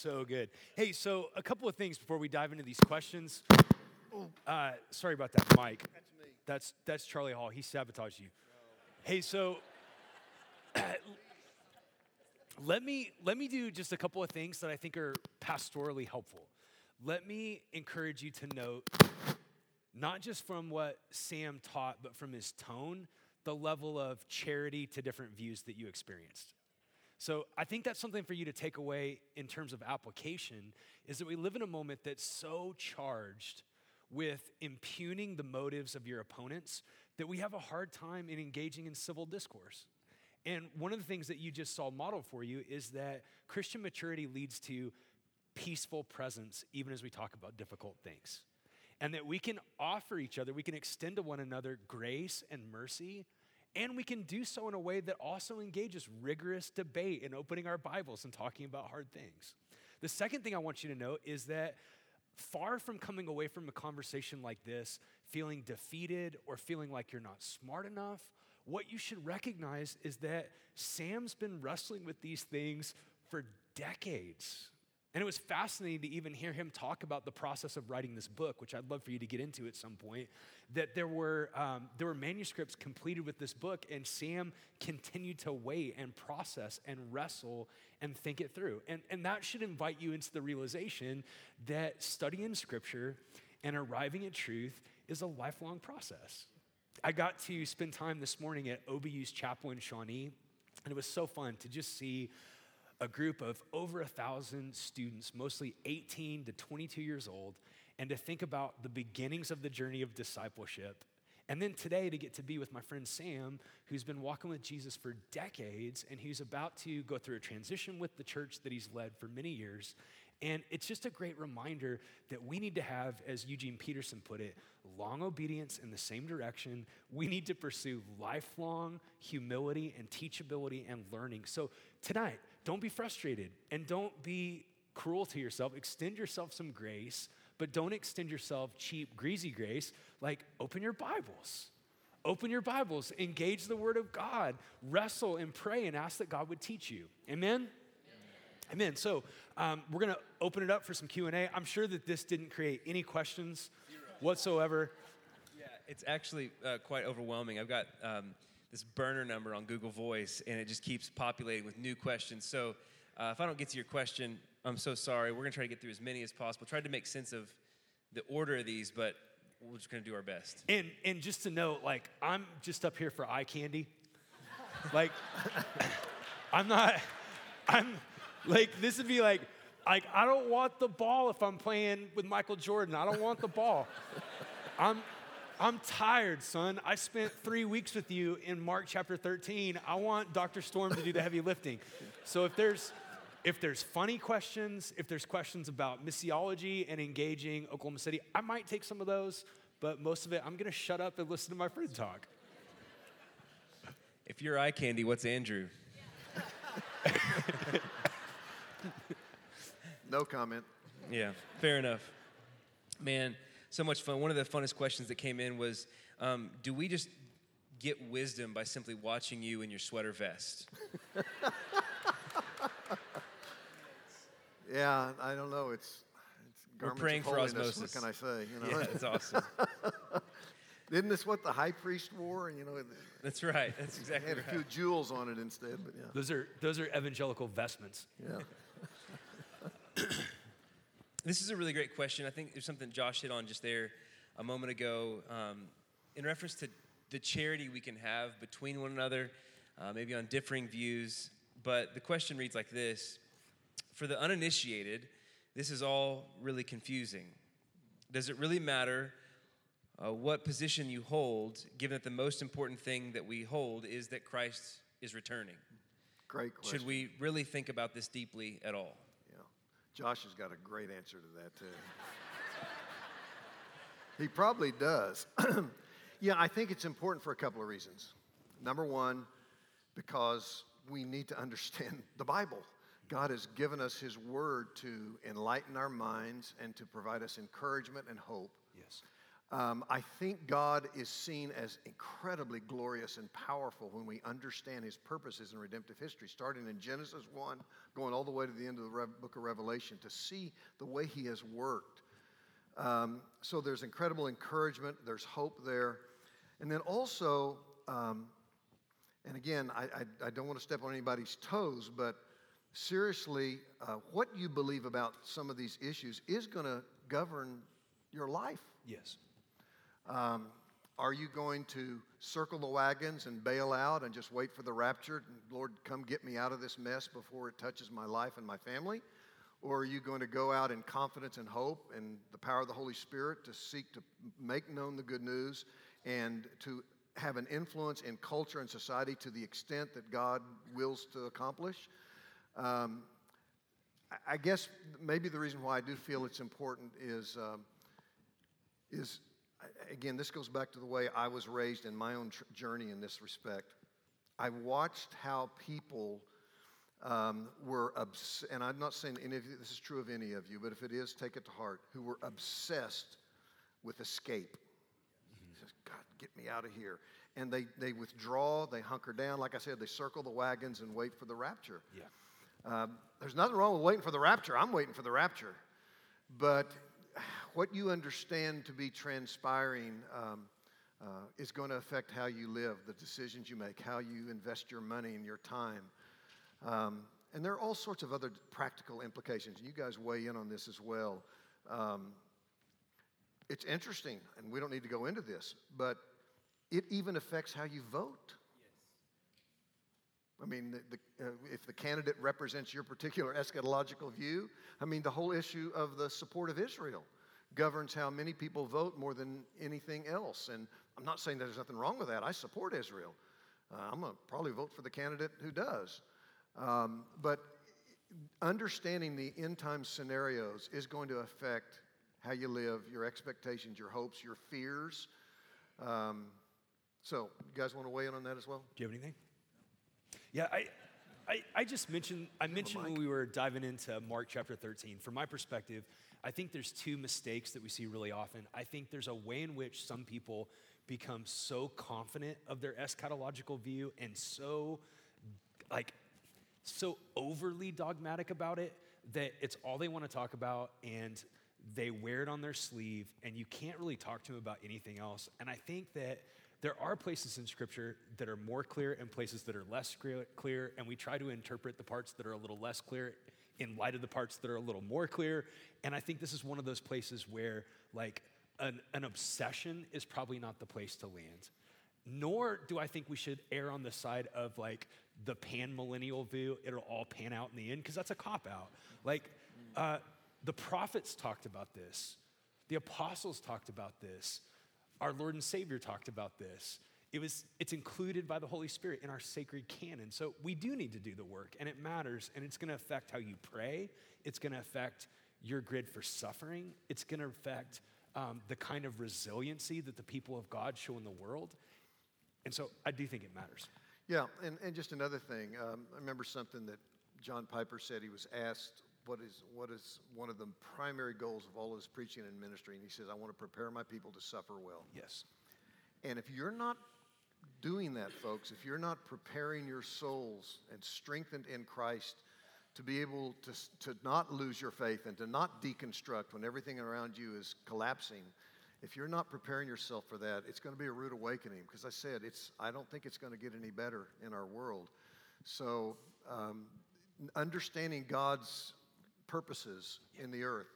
So good. Hey, so a couple of things before we dive into these questions. Uh, sorry about that, Mike. That's me. That's that's Charlie Hall. He sabotaged you. Hey, so let me let me do just a couple of things that I think are pastorally helpful. Let me encourage you to note not just from what Sam taught, but from his tone, the level of charity to different views that you experienced. So I think that's something for you to take away in terms of application is that we live in a moment that's so charged with impugning the motives of your opponents that we have a hard time in engaging in civil discourse. And one of the things that you just saw modeled for you is that Christian maturity leads to peaceful presence, even as we talk about difficult things. And that we can offer each other, we can extend to one another grace and mercy, and we can do so in a way that also engages rigorous debate and opening our Bibles and talking about hard things. The second thing I want you to know is that far from coming away from a conversation like this feeling defeated or feeling like you're not smart enough, what you should recognize is that Sam's been wrestling with these things for decades. And it was fascinating to even hear him talk about the process of writing this book, which I'd love for you to get into at some point. That there were, um, there were manuscripts completed with this book, and Sam continued to wait and process and wrestle and think it through. And, and that should invite you into the realization that studying scripture and arriving at truth is a lifelong process. I got to spend time this morning at OBU's chapel in Shawnee, and it was so fun to just see a group of over a thousand students, mostly 18 to 22 years old, and to think about the beginnings of the journey of discipleship. And then today to get to be with my friend Sam, who's been walking with Jesus for decades and who's about to go through a transition with the church that he's led for many years. And it's just a great reminder that we need to have, as Eugene Peterson put it, long obedience in the same direction. We need to pursue lifelong humility and teachability and learning. So tonight, don't be frustrated and don't be cruel to yourself. Extend yourself some grace, but don't extend yourself cheap, greasy grace. Like, open your Bibles. Open your Bibles, engage the Word of God, wrestle and pray and ask that God would teach you. Amen? Amen. So um, we're going to open it up for some Q&A. I'm sure that this didn't create any questions whatsoever. Yeah, it's actually uh, quite overwhelming. I've got um, this burner number on Google Voice, and it just keeps populating with new questions. So uh, if I don't get to your question, I'm so sorry. We're going to try to get through as many as possible. Tried to make sense of the order of these, but we're just going to do our best. And, and just to note, like, I'm just up here for eye candy. like, I'm not, I'm, like, this would be like, like, I don't want the ball if I'm playing with Michael Jordan. I don't want the ball. I'm, I'm tired, son. I spent three weeks with you in Mark chapter 13. I want Dr. Storm to do the heavy lifting. So if there's if there's funny questions, if there's questions about missiology and engaging Oklahoma City, I might take some of those, but most of it, I'm gonna shut up and listen to my friend talk. If you're eye candy, what's Andrew? No comment. Yeah, fair enough. Man, so much fun. One of the funnest questions that came in was um, Do we just get wisdom by simply watching you in your sweater vest? Yeah, I don't know. It's, it's We're garments praying of for holiness. osmosis. What can I say? You know, Yeah, it's awesome. isn't this what the high priest wore? And you know, That's right. That's it exactly had a few jewels on it instead. But yeah, Those are those are evangelical vestments. yeah. This is a really great question. I think there's something Josh hit on just there a moment ago um, in reference to the charity we can have between one another, uh, maybe on differing views. But the question reads like this For the uninitiated, this is all really confusing. Does it really matter uh, what position you hold, given that the most important thing that we hold is that Christ is returning? Great question. Should we really think about this deeply at all? Josh has got a great answer to that, too. he probably does. yeah, I think it's important for a couple of reasons. Number one, because we need to understand the Bible. God has given us His Word to enlighten our minds and to provide us encouragement and hope. Yes. Um, I think God is seen as incredibly glorious and powerful when we understand His purposes in redemptive history, starting in Genesis 1, going all the way to the end of the Rev- book of Revelation, to see the way He has worked. Um, so there's incredible encouragement, there's hope there. And then also, um, and again, I, I, I don't want to step on anybody's toes, but seriously, uh, what you believe about some of these issues is going to govern your life. Yes. Um, are you going to circle the wagons and bail out and just wait for the rapture? Lord, come get me out of this mess before it touches my life and my family? Or are you going to go out in confidence and hope and the power of the Holy Spirit to seek to make known the good news and to have an influence in culture and society to the extent that God wills to accomplish? Um, I- guess maybe the reason why I do feel it's important is, um, is again, this goes back to the way I was raised in my own tr- journey in this respect. I watched how people um, were, obs- and I'm not saying any of you, this is true of any of you, but if it is, take it to heart, who were obsessed with escape. Says, God, get me out of here. And they, they withdraw, they hunker down. Like I said, they circle the wagons and wait for the rapture. Yeah. Um, there's nothing wrong with waiting for the rapture. I'm waiting for the rapture. But what you understand to be transpiring um, uh, is going to affect how you live, the decisions you make, how you invest your money and your time. Um, and there are all sorts of other practical implications. You guys weigh in on this as well. Um, it's interesting, and we don't need to go into this, but it even affects how you vote. I mean, the, the, uh, if the candidate represents your particular eschatological view, I mean, the whole issue of the support of Israel governs how many people vote more than anything else. And I'm not saying that there's nothing wrong with that. I support Israel. Uh, I'm going to probably vote for the candidate who does. Um, but understanding the end time scenarios is going to affect how you live, your expectations, your hopes, your fears. Um, so, you guys want to weigh in on that as well? Do you have anything? Yeah, I, I, I just mentioned, I mentioned when we were diving into Mark chapter 13. From my perspective, I think there's two mistakes that we see really often. I think there's a way in which some people become so confident of their eschatological view and so, like, so overly dogmatic about it that it's all they want to talk about and they wear it on their sleeve and you can't really talk to them about anything else. And I think that there are places in Scripture that are more clear and places that are less clear, and we try to interpret the parts that are a little less clear in light of the parts that are a little more clear. And I think this is one of those places where, like, an, an obsession is probably not the place to land. Nor do I think we should err on the side of like the pan millennial view, it'll all pan out in the end, because that's a cop out. Like, uh, the prophets talked about this, the apostles talked about this. Our Lord and Savior talked about this. It was, it's included by the Holy Spirit in our sacred canon. So we do need to do the work, and it matters, and it's going to affect how you pray. It's going to affect your grid for suffering. It's going to affect um, the kind of resiliency that the people of God show in the world. And so I do think it matters. Yeah, and, and just another thing. Um, I remember something that John Piper said. He was asked what is, what is one of the primary goals of all his preaching and ministry. And he says, I want to prepare my people to suffer well. Yes. And if you're not doing that, folks, if you're not preparing your souls and strengthened in Christ to be able to, to not lose your faith and to not deconstruct when everything around you is collapsing, if you're not preparing yourself for that, it's going to be a rude awakening. Because I said, it's, I don't think it's going to get any better in our world. So, um, understanding God's purposes in the earth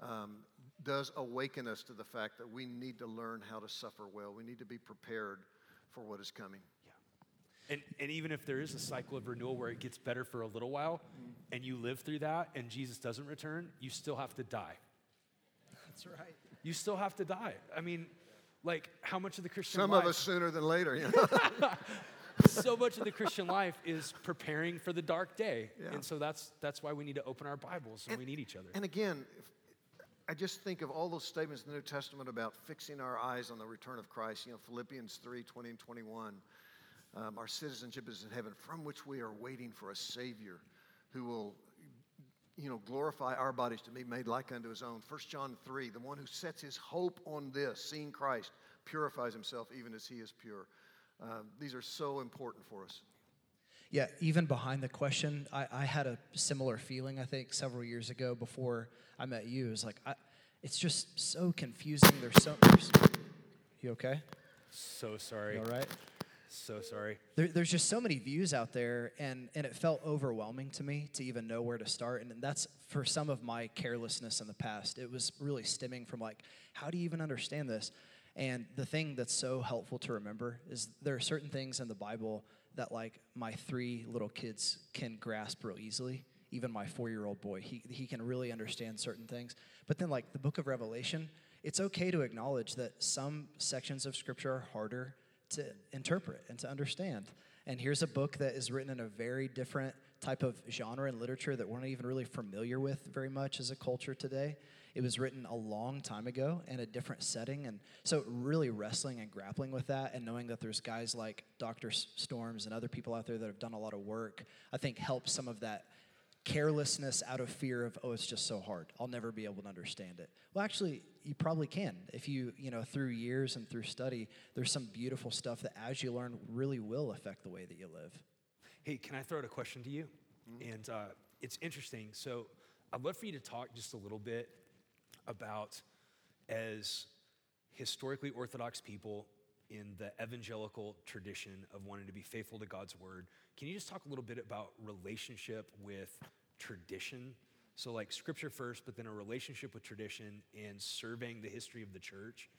um, does awaken us to the fact that we need to learn how to suffer well. We need to be prepared for what is coming. Yeah. And, and even if there is a cycle of renewal where it gets better for a little while mm-hmm. and you live through that and Jesus doesn't return, you still have to die. That's right. You still have to die. I mean, like how much of the Christian Some life, of us sooner than later, you know. so much of the Christian life is preparing for the dark day. Yeah. And so that's, that's why we need to open our Bibles and, and we need each other. And again, I just think of all those statements in the New Testament about fixing our eyes on the return of Christ. You know, Philippians 3 20 and 21. Um, our citizenship is in heaven, from which we are waiting for a Savior who will, you know, glorify our bodies to be made like unto his own. 1 John 3, the one who sets his hope on this, seeing Christ, purifies himself even as he is pure. Um, these are so important for us. Yeah, even behind the question, I, I, had a similar feeling, I think, several years ago before I met you. It was like, I, it's just so confusing. There's so. There's, you okay? So sorry. You all right? So sorry. There, there's just so many views out there, and, and it felt overwhelming to me to even know where to start. And that's for some of my carelessness in the past. It was really stemming from, like, how do you even understand this? And the thing that's so helpful to remember is there are certain things in the Bible that like my three little kids can grasp real easily. Even my four-year-old boy, he, he can really understand certain things. But then like the book of Revelation, it's okay to acknowledge that some sections of scripture are harder to interpret and to understand. And here's a book that is written in a very different type of genre and literature that we're not even really familiar with very much as a culture today. It was written a long time ago in a different setting. And so, really wrestling and grappling with that and knowing that there's guys like Dr. Storms and other people out there that have done a lot of work, I think helps some of that carelessness out of fear of oh it's just so hard i'll never be able to understand it well actually you probably can if you you know through years and through study there's some beautiful stuff that as you learn really will affect the way that you live Hey, can I throw out a question to you? And uh, it's interesting. So I'd love for you to talk just a little bit about, as historically Orthodox people in the evangelical tradition of wanting to be faithful to God's word, can you just talk a little bit about relationship with tradition? So, like scripture first, but then a relationship with tradition and serving the history of the church.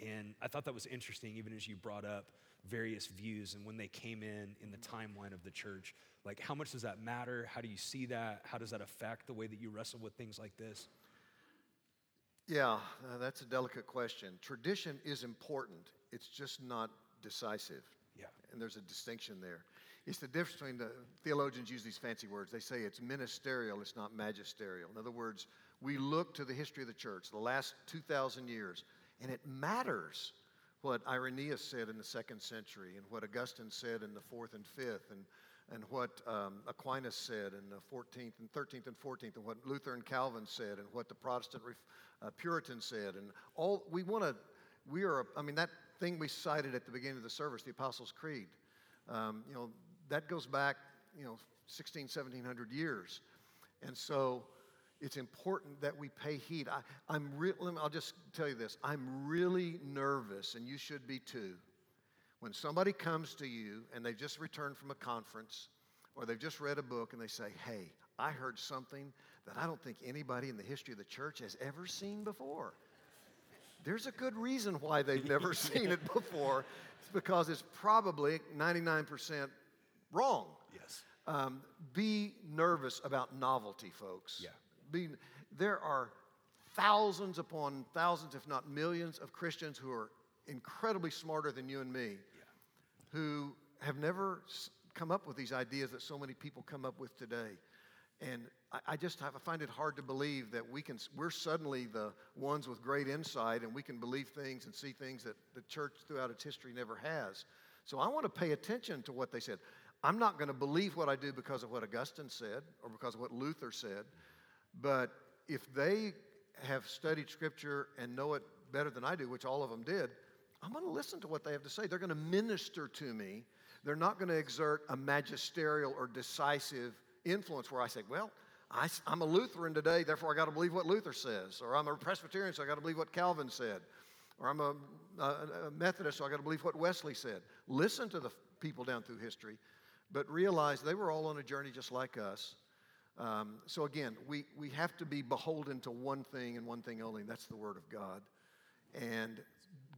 And I thought that was interesting, even as you brought up various views and when they came in in the timeline of the church. Like, how much does that matter? How do you see that? How does that affect the way that you wrestle with things like this? Yeah, uh, that's a delicate question. Tradition is important, it's just not decisive. Yeah. And there's a distinction there. It's the difference between the theologians use these fancy words. They say it's ministerial, it's not magisterial. In other words, we look to the history of the church, the last 2,000 years, and it matters what Irenaeus said in the second century, and what Augustine said in the fourth and fifth, and, and what um, Aquinas said in the 14th and 13th and 14th, and what Luther and Calvin said, and what the Protestant uh, Puritans said, and all we want to. We are. I mean, that thing we cited at the beginning of the service, the Apostles' Creed. Um, you know, that goes back, you know, 16, 1700 years, and so it's important that we pay heed. I, am re- I'll just tell you this. I'm really nervous, and you should be too. When somebody comes to you and they've just returned from a conference or they've just read a book and they say, Hey, I heard something that I don't think anybody in the history of the church has ever seen before. There's a good reason why they've never seen it before. It's because it's probably 99% wrong. Yes. Um, be nervous about novelty, folks. Yeah be, there are thousands upon thousands, if not millions, of Christians who are incredibly smarter than you and me. Who have never come up with these ideas that so many people come up with today. And I, I just have, I find it hard to believe that we can, we're suddenly the ones with great insight and we can believe things and see things that the church throughout its history never has. So I want to pay attention to what they said. I'm not going to believe what I do because of what Augustine said or because of what Luther said. But if they have studied Scripture and know it better than I do, which all of them did, I'm going to listen to what they have to say. They're going to minister to me. They're not going to exert a magisterial or decisive influence where I say, well, I, am a Lutheran today, therefore I got to believe what Luther says. Or I'm a Presbyterian, so I got to believe what Calvin said. Or I'm a, a, a Methodist, so I got to believe what Wesley said. Listen to the people down through history, but realize they were all on a journey just like us. Um, so again, we, we have to be beholden to one thing and one thing only, and that's the Word of God. And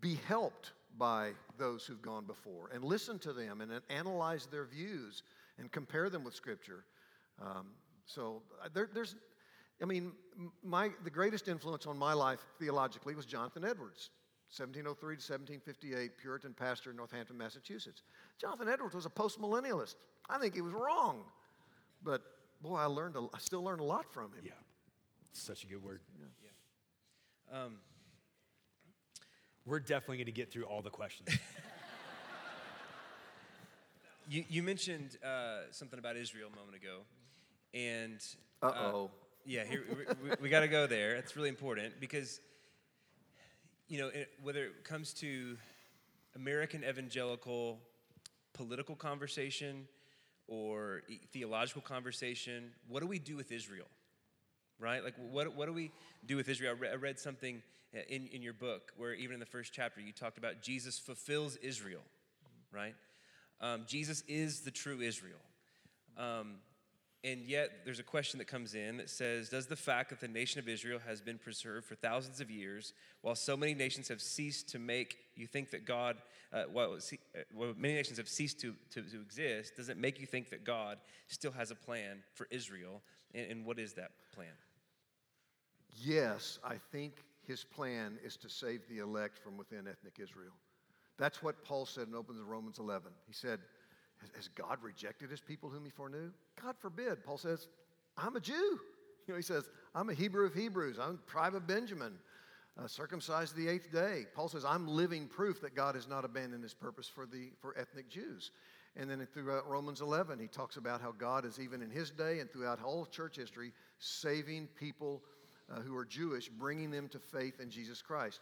be helped by those who've gone before and listen to them and analyze their views and compare them with Scripture. Um, so uh, there, there's, I mean, my, the greatest influence on my life theologically was Jonathan Edwards. 1703 to 1758, Puritan pastor in Northampton, Massachusetts. Jonathan Edwards was a postmillennialist. I think he was wrong, but boy, I learned, a, I still learn a lot from him. Yeah, such a good word. Yeah. yeah. Um, We're definitely going to get through all the questions. you, you mentioned uh, something about Israel a moment ago, and uh oh. yeah, here, we, we, we got to go there. It's really important because, you know, it, whether it comes to American evangelical political conversation, or theological conversation. What do we do with Israel? Right? Like, what, what do we do with Israel? I, re- I read something uh, in, in your book where, even in the first chapter, you talked about Jesus fulfills Israel, right? Um, Jesus is the true Israel. Um, and yet, there's a question that comes in that says Does the fact that the nation of Israel has been preserved for thousands of years, while so many nations have ceased to make you think that God, uh, well, uh, well, many nations have ceased to, to, to, exist, does it make you think that God still has a plan for Israel? And, and what is that plan? Yes, I think his plan is to save the elect from within ethnic Israel. That's what Paul said in Opens Romans 11. He said, Has God rejected his people whom he foreknew? God forbid. Paul says, I'm a Jew. You know, he says, I'm a Hebrew of Hebrews. I'm tribe of Benjamin, uh, circumcised the eighth day. Paul says, I'm living proof that God has not abandoned his purpose for, the, for ethnic Jews. And then throughout Romans 11, he talks about how God is, even in his day and throughout all church history, saving people uh, who are Jewish, bringing them to faith in Jesus Christ.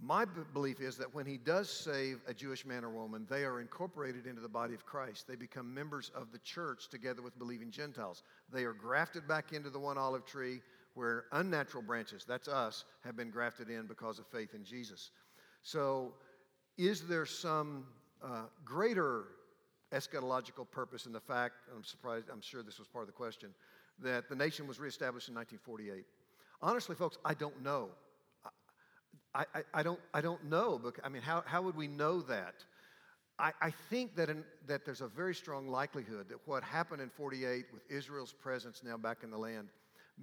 My b- belief is that when he does save a Jewish man or woman, they are incorporated into the body of Christ. They become members of the church together with believing Gentiles. They are grafted back into the one olive tree where unnatural branches, that's us, have been grafted in because of faith in Jesus. So, is there some uh, greater eschatological purpose in the fact, I'm surprised, I'm sure this was part of the question, that the nation was reestablished in 1948? Honestly, folks, I don't know. I, I, I, don't, I don't know. I mean, how, how would we know that? I, I think that, in, that there's a very strong likelihood that what happened in 48 with Israel's presence now back in the land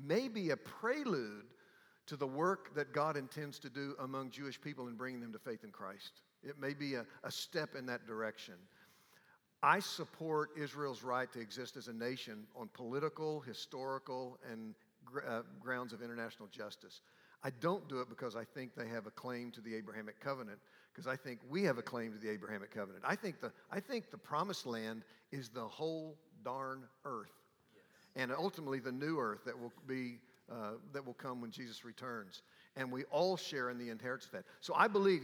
may be a prelude to the work that God intends to do among Jewish people in bringing them to faith in Christ. It may be a, a step in that direction. I support Israel's right to exist as a nation on political, historical, and uh, grounds of international justice. I don't do it because I think they have a claim to the Abrahamic covenant, because I think we have a claim to the Abrahamic covenant. I think the, I think the promised land is the whole darn earth. Yes. And ultimately the new earth that will be uh, that will come when Jesus returns. And we all share in the inheritance of that. So I believe,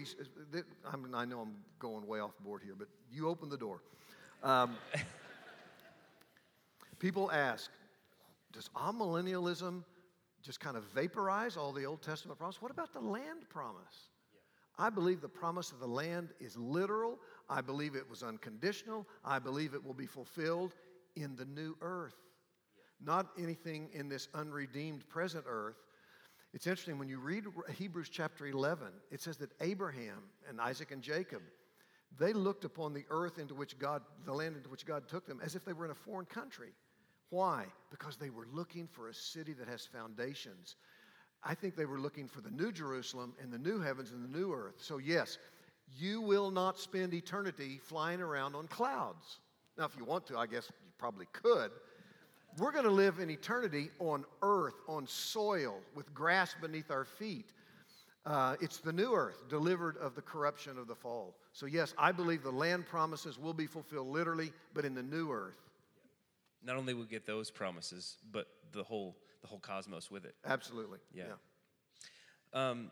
mean, I know I'm going way off board here, but you open the door. Um, people ask, does amillennialism just kind of vaporize all the Old Testament promise. What about the land promise? I believe the promise of the land is literal. I believe it was unconditional. I believe it will be fulfilled in the new earth, not anything in this unredeemed present earth. It's interesting when you read Hebrews chapter 11, it says that Abraham and Isaac and Jacob, they looked upon the earth into which God, the land into which God took them, as if they were in a foreign country. Why? Because they were looking for a city that has foundations. I think they were looking for the new Jerusalem and the new heavens and the new earth. So, yes, you will not spend eternity flying around on clouds. Now, if you want to, I guess you probably could. We're going to live in eternity on earth, on soil, with grass beneath our feet. Uh, it's the new earth, delivered of the corruption of the fall. So, yes, I believe the land promises will be fulfilled literally, but in the new earth not only will we get those promises, but the whole the whole cosmos with it. Absolutely. Yeah. yeah. Um,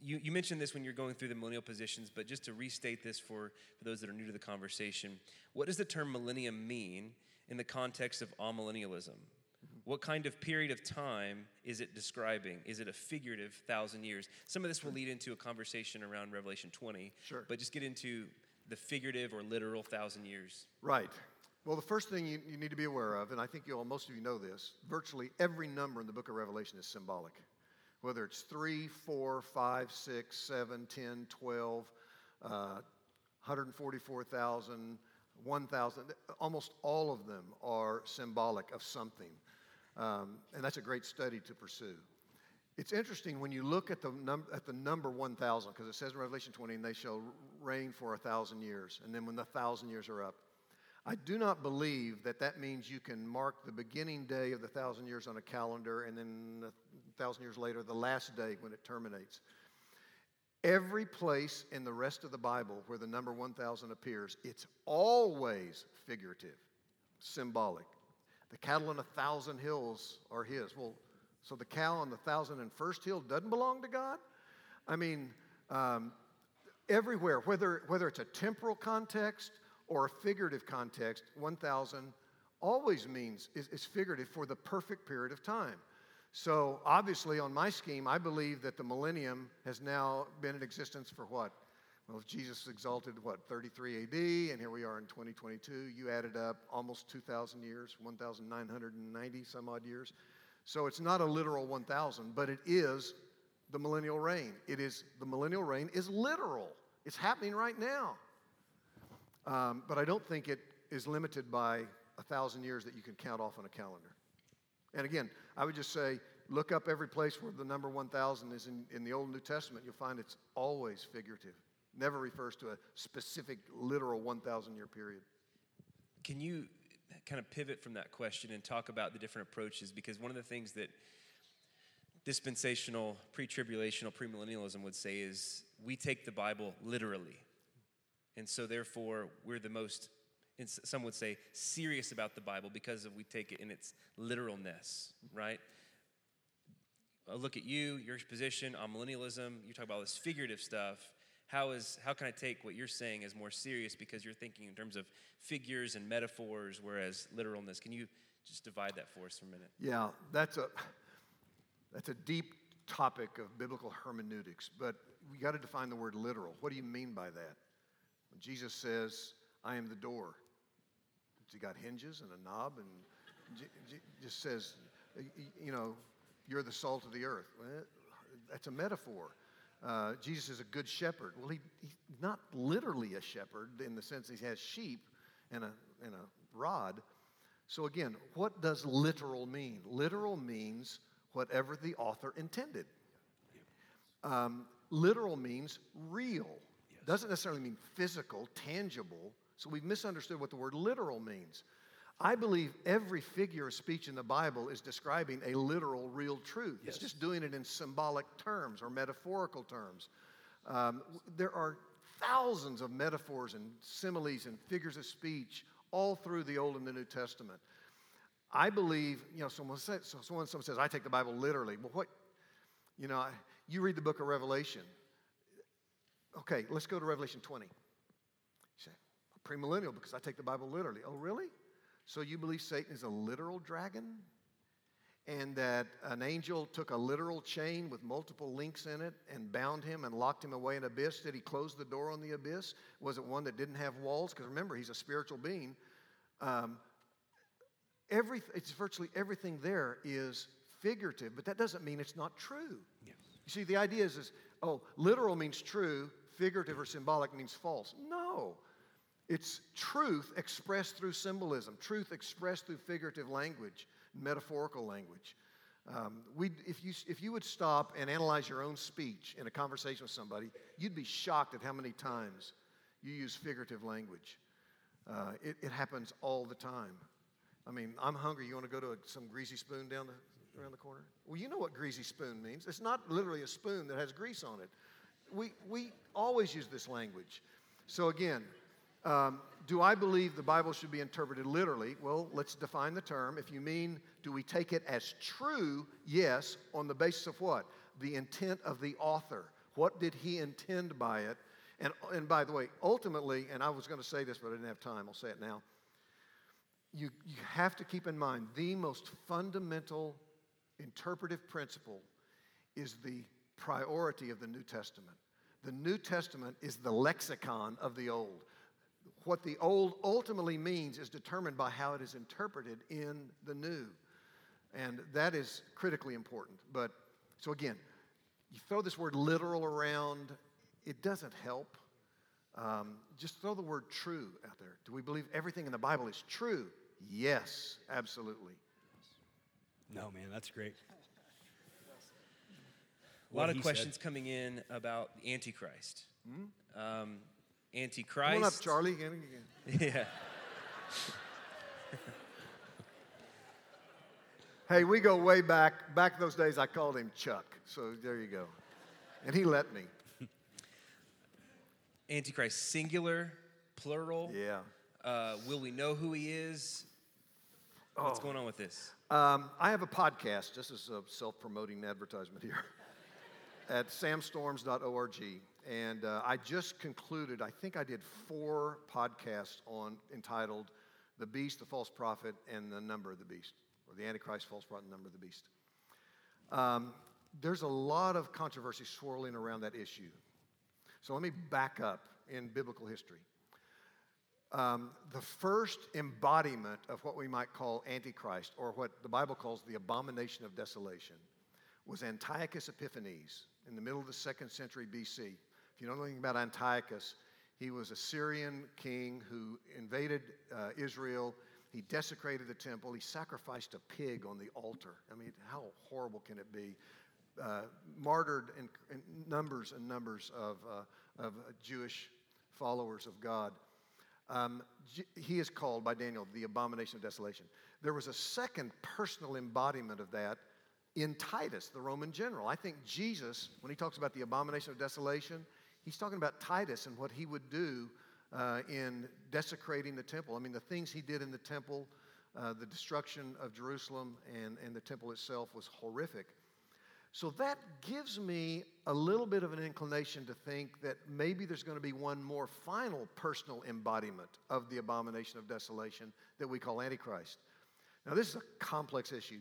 you, you mentioned this when you're going through the millennial positions, but just to restate this for, for those that are new to the conversation, what does the term millennium mean in the context of amillennialism? What kind of period of time is it describing? Is it a figurative thousand years? Some of this will lead into a conversation around Revelation 20. Sure. But just get into the figurative or literal thousand years. Right. Well, the first thing you, you need to be aware of, and I think you all, most of you know this, virtually every number in the book of Revelation is symbolic. Whether it's 3, 4, 5, 6, 7, 10, 12, uh, 144,000, 1,000, almost all of them are symbolic of something. Um, and that's a great study to pursue. It's interesting when you look at the, num- at the number 1,000, because it says in Revelation 20, and they shall reign for a thousand years. And then when the thousand years are up, I do not believe that that means you can mark the beginning day of the thousand years on a calendar and then a thousand years later, the last day when it terminates. Every place in the rest of the Bible where the number 1000 appears, it's always figurative, symbolic. The cattle on a thousand hills are his. Well, so the cow on the thousand and first hill doesn't belong to God? I mean, um, everywhere, whether, whether it's a temporal context or a figurative context, 1,000 always means is, is figurative for the perfect period of time. So obviously, on my scheme, I believe that the millennium has now been in existence for what? Well, if Jesus exalted, what, 33 AD, and here we are in 2022, you added up almost 2,000 years, 1,990 some odd years. So it's not a literal 1,000, but it is the millennial reign. It is, the millennial reign is literal. It's happening right now. Um, but I don't think it is limited by a thousand years that you can count off on a calendar. And again, I would just say look up every place where the number 1,000 is in, in the Old and New Testament. You'll find it's always figurative, never refers to a specific, literal 1,000 year period. can you kind of pivot from that question and talk about the different approaches? Because one of the things that dispensational, pre tribulational, premillennialism would say is we take the Bible literally. And so, therefore, we're the most, some would say, serious about the Bible because we take it in its literalness, right? Look at you, your position on millennialism, you talk about this figurative stuff. How, is, how can I take what you're saying as more serious because you're thinking in terms of figures and metaphors, whereas literalness? Can you just divide that for us for a minute? Yeah, that's a, that's a deep topic of biblical hermeneutics, but we got to define the word literal. What do you mean by that? When Jesus says, I am the door, he got hinges and a knob and just says, you know, you're the salt of the earth. That's a metaphor. Uh, Jesus is a good shepherd. Well, he, he's not literally a shepherd in the sense he has sheep and a, and a rod. So, again, what does literal mean? Literal means whatever the author intended. Um, literal means real. Yes. Doesn't necessarily mean physical, tangible. So we've misunderstood what the word literal means. I believe every figure of speech in the Bible is describing a literal, real truth. Yes. It's just doing it in symbolic terms or metaphorical terms. Um, there are thousands of metaphors and similes and figures of speech all through the Old and the New Testament. I believe, you know, someone says, so someone, someone says, I take the Bible literally. Well, what, you know, you read the book of Revelation. Okay, let's go to Revelation 20. You say, premillennial because I take the Bible literally. Oh, really? So you believe Satan is a literal dragon? And that an angel took a literal chain with multiple links in it and bound him and locked him away in an abyss? Did he close the door on the abyss? Was it one that didn't have walls? Because remember, he's a spiritual being. Um, every, it's virtually everything there is figurative, but that doesn't mean it's not true. Yes. You see, the idea is, is, oh, literal means true, figurative or symbolic means false. No. It's truth expressed through symbolism, truth expressed through figurative language, metaphorical language. Um, we, if, you, if you would stop and analyze your own speech in a conversation with somebody, you'd be shocked at how many times you use figurative language. Uh, it, it happens all the time. I mean, I'm hungry. You want to go to a, some greasy spoon down the, around the corner? Well, you know what greasy spoon means. It's not literally a spoon that has grease on it. We, we always use this language. So, again, um, do I believe the Bible should be interpreted literally? Well, let's define the term. If you mean, do we take it as true? Yes, on the basis of what? The intent of the author. What did he intend by it? And, and by the way, ultimately, and I was going to say this, but I didn't have time, I'll say it now you, you have to keep in mind the most fundamental interpretive principle is the priority of the New Testament. The New Testament is the lexicon of the Old. What the Old ultimately means is determined by how it is interpreted in the New. And that is critically important. But so again, you throw this word literal around, it doesn't help. Um, just throw the word true out there. Do we believe everything in the Bible is true? Yes, absolutely. No, man, that's great. A lot of questions said. coming in about the Antichrist. Hmm? Um, Antichrist. Come on up, Charlie. Again, again. yeah. hey, we go way back. Back those days, I called him Chuck. So there you go. And he let me. Antichrist, singular, plural. Yeah. Uh, will we know who he is? What's oh. going on with this? Um, I have a podcast. This is a self promoting advertisement here at samstorms.org. And uh, I just concluded, I think I did four podcasts on entitled The Beast, the False Prophet, and the Number of the Beast, or the Antichrist, False Prophet, and Number of the Beast. Um, there's a lot of controversy swirling around that issue. So let me back up in biblical history um, the first embodiment of what we might call Antichrist, or what the Bible calls the abomination of desolation, was Antiochus Epiphanes in the middle of the second century BC. If you know anything about Antiochus, he was a Syrian king who invaded uh, Israel. He desecrated the temple. He sacrificed a pig on the altar. I mean, how horrible can it be? Uh, martyred in, in, numbers and numbers of, uh, of Jewish followers of God. Um, he is called by Daniel the abomination of desolation. There was a second personal embodiment of that in Titus, the Roman general. I think Jesus, when he talks about the abomination of desolation, he's talking about Titus and what he would do uh, in desecrating the temple. I mean, the things he did in the temple, uh, the destruction of Jerusalem and, and the temple itself was horrific. So that gives me a little bit of an inclination to think that maybe there's going to be one more final personal embodiment of the abomination of desolation that we call Antichrist. Now, this is a complex issue.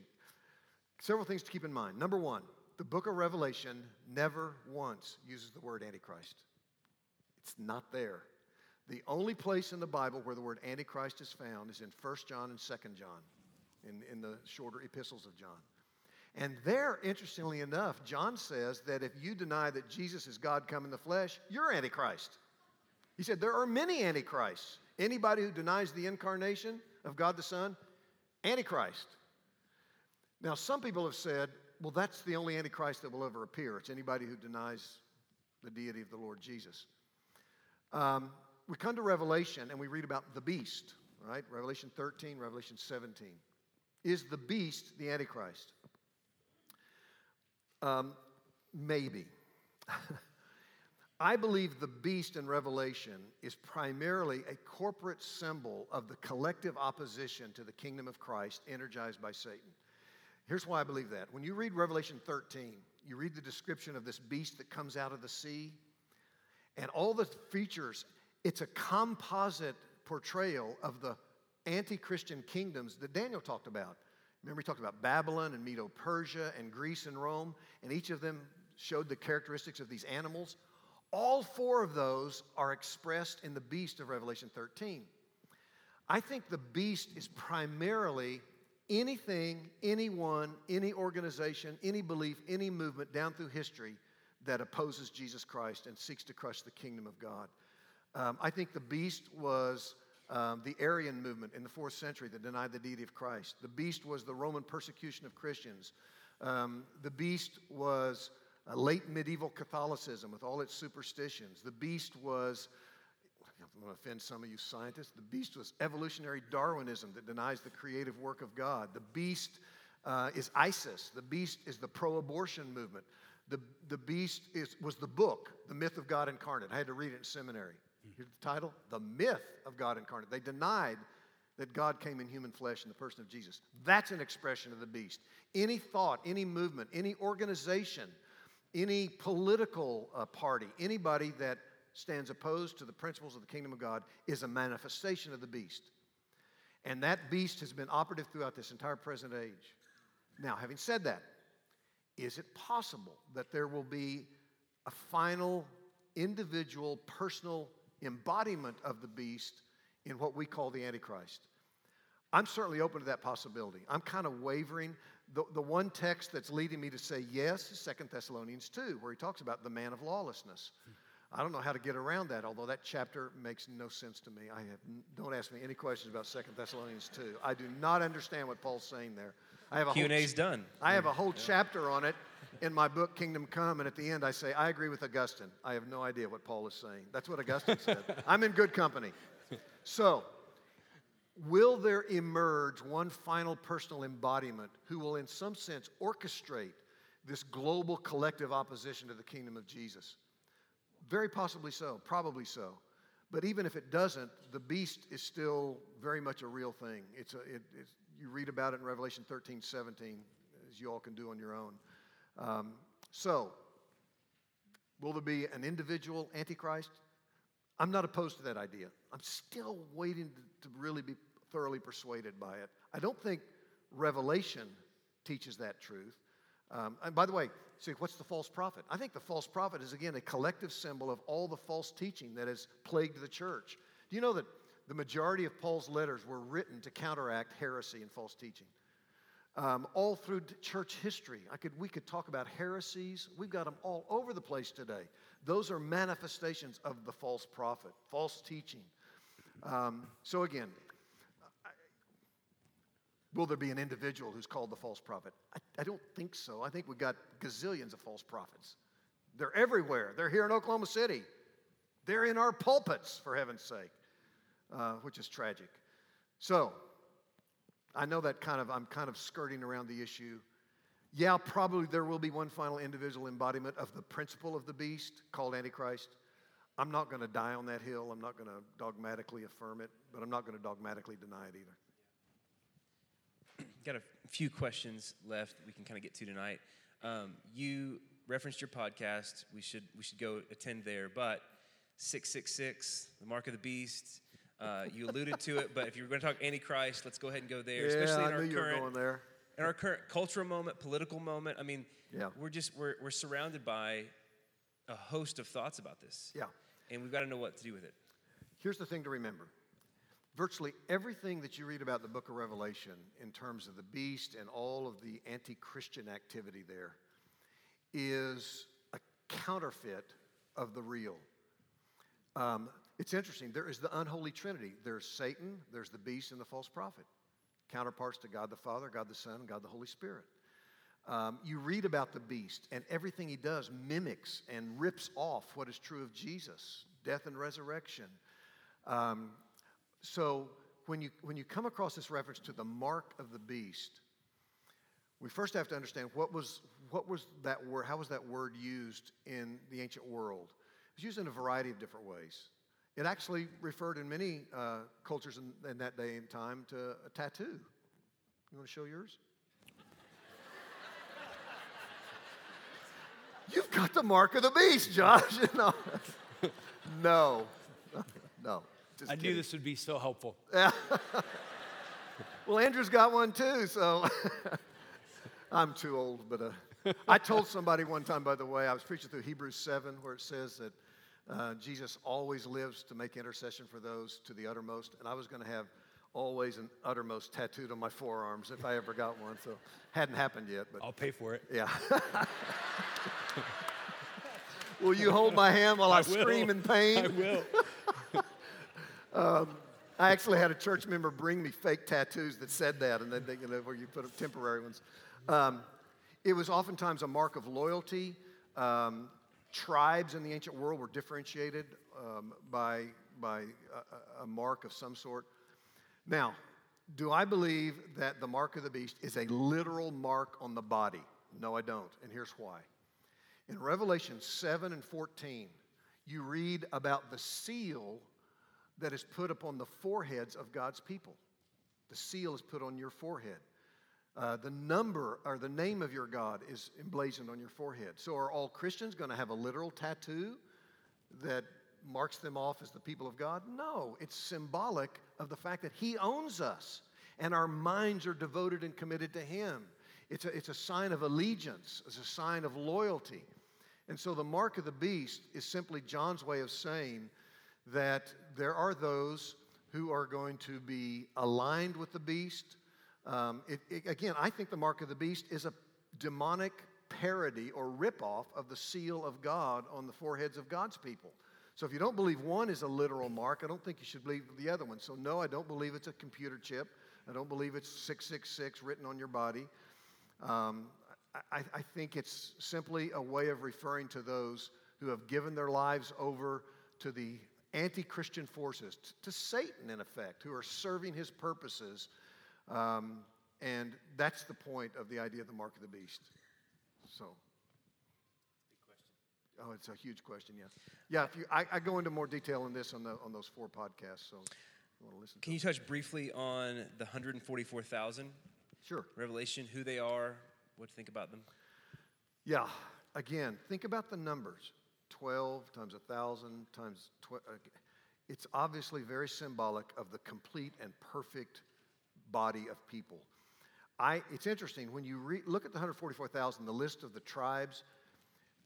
Several things to keep in mind. Number one, the book of Revelation never once uses the word Antichrist, it's not there. The only place in the Bible where the word Antichrist is found is in 1 John and 2 John, in, in the shorter epistles of John. And there, interestingly enough, John says that if you deny that Jesus is God come in the flesh, you're Antichrist. He said there are many Antichrists. Anybody who denies the incarnation of God the Son, Antichrist. Now, some people have said, well, that's the only Antichrist that will ever appear. It's anybody who denies the deity of the Lord Jesus. Um, we come to Revelation and we read about the beast, right? Revelation 13, Revelation 17. Is the beast the Antichrist? Um, maybe. I believe the beast in Revelation is primarily a corporate symbol of the collective opposition to the kingdom of Christ energized by Satan. Here's why I believe that. When you read Revelation 13, you read the description of this beast that comes out of the sea, and all the features, it's a composite portrayal of the anti Christian kingdoms that Daniel talked about. Remember, he talked about Babylon and Medo Persia and Greece and Rome, and each of them showed the characteristics of these animals. All four of those are expressed in the beast of Revelation 13. I think the beast is primarily anything, anyone, any organization, any belief, any movement down through history that opposes Jesus Christ and seeks to crush the kingdom of God. Um, I think the beast was um, the Arian movement in the fourth century that denied the deity of Christ. The beast was the Roman persecution of Christians. Um, the beast was late medieval Catholicism with all its superstitions. The beast was, I'm going to offend some of you scientists, the beast was evolutionary Darwinism that denies the creative work of God. The beast uh, is ISIS. The beast is the pro abortion movement. The, the beast is, was the book, The Myth of God Incarnate. I had to read it in seminary. Here's the title The Myth of God Incarnate. They denied that God came in human flesh in the person of Jesus. That's an expression of the beast. Any thought, any movement, any organization, any political uh, party, anybody that stands opposed to the principles of the kingdom of God is a manifestation of the beast. And that beast has been operative throughout this entire present age. Now, having said that, is it possible that there will be a final individual personal embodiment of the beast in what we call the Antichrist. I'm certainly open to that possibility. I'm kind of wavering. The, the one text that's leading me to say yes is 2 Thessalonians 2, where he talks about the man of lawlessness. I don't know how to get around that, although that chapter makes no sense to me. I have, don't ask me any questions about 2 Thessalonians 2. I do not understand what Paul's saying there. I have a Q&A's whole, done. I have a whole yeah. chapter on it in my book, Kingdom Come, and at the end I say, I agree with Augustine. I have no idea what Paul is saying. That's what Augustine said. I'm in good company. So, will there emerge one final personal embodiment who will, in some sense, orchestrate this global collective opposition to the kingdom of Jesus? Very possibly so, probably so. But even if it doesn't, the beast is still very much a real thing. It's a, it, it's, you read about it in Revelation 13, 17, as you all can do on your own. Um, so, will there be an individual antichrist? I'm not opposed to that idea. I'm still waiting to, to really be thoroughly persuaded by it. I don't think Revelation teaches that truth. Um, and by the way, see, what's the false prophet? I think the false prophet is, again, a collective symbol of all the false teaching that has plagued the church. Do you know that the majority of Paul's letters were written to counteract heresy and false teaching? um, all through church history. I could, we could talk about heresies. We've got them all over the place today. Those are manifestations of the false prophet, false teaching. Um, so, again, will there be an individual who's called the false prophet? I, I don't think so. I think we've got gazillions of false prophets. They're everywhere. They're here in Oklahoma City. They're in our pulpits, for heaven's sake. uh, which is tragic. So, I know that kind of, I'm kind of skirting around the issue. Yeah, probably there will be one final individual embodiment of the principle of the beast called Antichrist. I'm not going to die on that hill. I'm not going to dogmatically affirm it, but I'm not going to dogmatically deny it either. Got a few questions left we can kind of get to tonight. Um, you referenced your podcast. We should we should go attend there. But 666, the mark of the beast. Uh, you alluded to it, but if you're going to talk Antichrist, let's go ahead and go there. yeah, especially in I our knew you were current going there. in our current cultural moment, political moment. I mean, Yeah. we're just we're we're surrounded by a host of thoughts about this. Yeah. And we've got to know what to do with it. Here's the thing to remember virtually everything that you read about the book of Revelation in terms of the beast and all of the anti Christian activity there is a counterfeit of the real. Um, it's interesting. There is the unholy trinity there's Satan, there's the beast, and the false prophet. Counterparts to God the Father, God the Son, God the Holy Spirit. Um, you read about the beast, and everything he does mimics and rips off what is true of Jesus death and resurrection. Um, so when you, when you come across this reference to the mark of the beast, we first have to understand what was, what was that word, how was that word used in the ancient world? It was used in a variety of different ways. It actually referred in many uh, cultures in, in that day and time to a tattoo. You want to show yours? You've got the mark of the beast, Josh. no, no, no. Just I knew this would be so helpful. Yeah. Well, Andrew's got one too, so I'm too old. But uh, I told somebody one time, by the way, I was preaching through Hebrews 7, where it says that uh, Jesus always lives to make intercession for those to the uttermost. And I was going to have always and uttermost tattooed on my forearms if I ever got one. So hadn't happened yet, but I'll pay for it. yeah. Will you hold my hand while I, I scream in pain? I will. I actually had a church member bring me fake tattoos that said that, and then they, you know, where you put up temporary ones. Um, it was oftentimes a mark of loyalty. Um, tribes in the ancient world were differentiated um, by, by a- a mark of some sort. Now, do I believe that the mark of the beast is a literal mark on the body? No, I don't, and here's why. In Revelation 7 and 14, you read about the seal that is put upon the foreheads of God's people. The seal is put on your forehead. Uh, the number or the name of your God is emblazoned on your forehead. So, are all Christians going to have a literal tattoo that marks them off as the people of God? No, it's symbolic of the fact that He owns us and our minds are devoted and committed to Him. It's a, it's a sign of allegiance, it's a sign of loyalty. And so, the mark of the beast is simply John's way of saying that there are those who are going to be aligned with the beast. Um, it, it- again, I think the mark of the beast is a demonic parody or ripoff of the seal of God on the foreheads of God's people. So if you don't believe one is a literal mark, I don't think you should believe the other one. So no, I don't believe it's a computer chip. I don't believe it's 666 written on your body. Um, I, I think it's simply a way of referring to those who have given their lives over to the anti Christian forces, t- to Satan, in effect, who are serving his purposes. Um, and that's the point of the idea of the mark of the beast. So. Oh, it's a huge question, yeah. Yeah, if you, I, I go into more detail on this on, the, on those four podcasts, so you want to listen to Can you touch briefly on the 144,000 Sure. Revelation, who they are, what to think about them? Yeah, again, think about the numbers 12 times 1,000 times 12. It's obviously very symbolic of the complete and perfect body of people. I, it's interesting, when you re, look at the 144,000, the list of the tribes,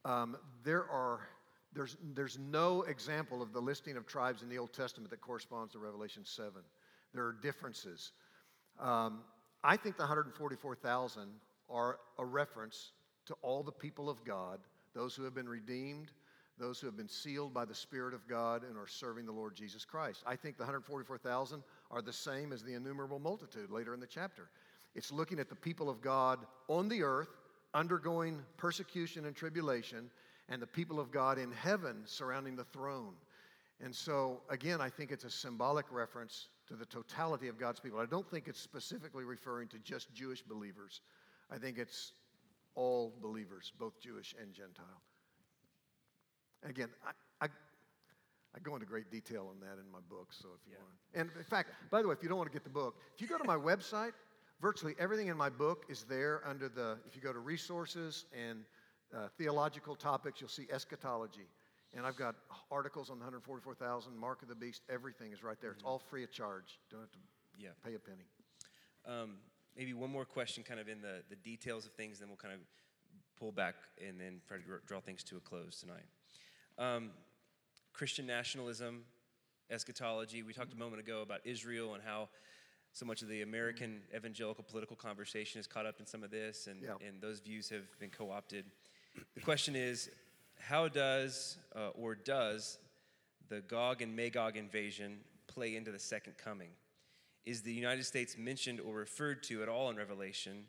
um, there are, there's, there's no example of the listing of tribes in the Old Testament that corresponds to Revelation 7. There are differences. Um, I think the 144,000 are a reference to all the people of God, those who have been redeemed, those who have been sealed by the Spirit of God and are serving the Lord Jesus Christ. I think the 144,000 are the same as the innumerable multitude later in the chapter. It's looking at the people of God on the earth undergoing persecution and tribulation, and the people of God in heaven surrounding the throne. And so, again, I think it's a symbolic reference to the totality of God's people. I don't think it's specifically referring to just Jewish believers. I think it's all believers, both Jewish and Gentile. Again, I, I, I go into great detail on that in my book, so if you yeah. want. And in fact, by the way, if you don't want to get the book, if you go to my website, virtually everything in my book is there under the, if you go to resources and uh, theological topics, you'll see eschatology. And I've got articles on the 144,000, Mark of the Beast, everything is right there. Mm-hmm. It's all free of charge. Don't have to yeah. pay a penny. Um, maybe one more question, kind of in the, the details of things, then we'll kind of pull back and then try to draw things to a close tonight. Um, Christian nationalism, eschatology. We talked a moment ago about Israel and how so much of the American evangelical political conversation is caught up in some of this, and, yeah. and those views have been co opted. The question is how does uh, or does the Gog and Magog invasion play into the second coming? Is the United States mentioned or referred to at all in Revelation?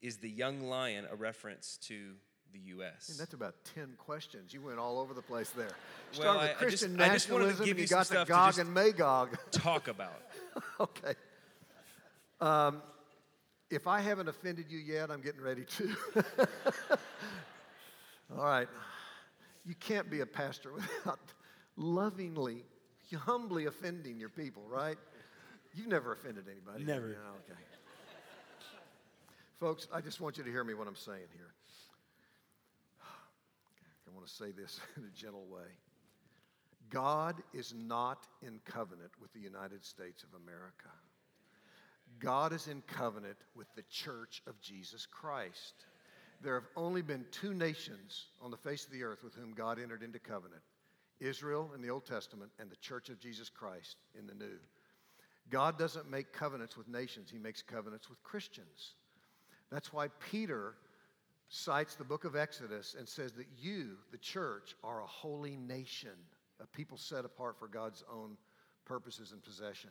Is the young lion a reference to the U.S.? And that's about 10 questions. You went all over the place there. You well, with Christian I just, nationalism, I just wanted to give you, you got the Gog and Magog. Talk about. okay. Um, if I haven't offended you yet, I'm getting ready to. All right. You can't be a pastor without lovingly, humbly offending your people, right? You've never offended anybody. Never. okay. Folks, I just want you to hear me what I'm saying here. Want to say this in a gentle way. God is not in covenant with the United States of America. God is in covenant with the church of Jesus Christ there have only been two nations on the face of the earth with whom God entered into covenant Israel in the Old Testament and the church of Jesus Christ in the New. God doesn't make covenants with nations, He makes covenants with Christians. That's why Peter cites the book of Exodus and says that you, the church, are a holy nation, a people set apart for God's own purposes and possession.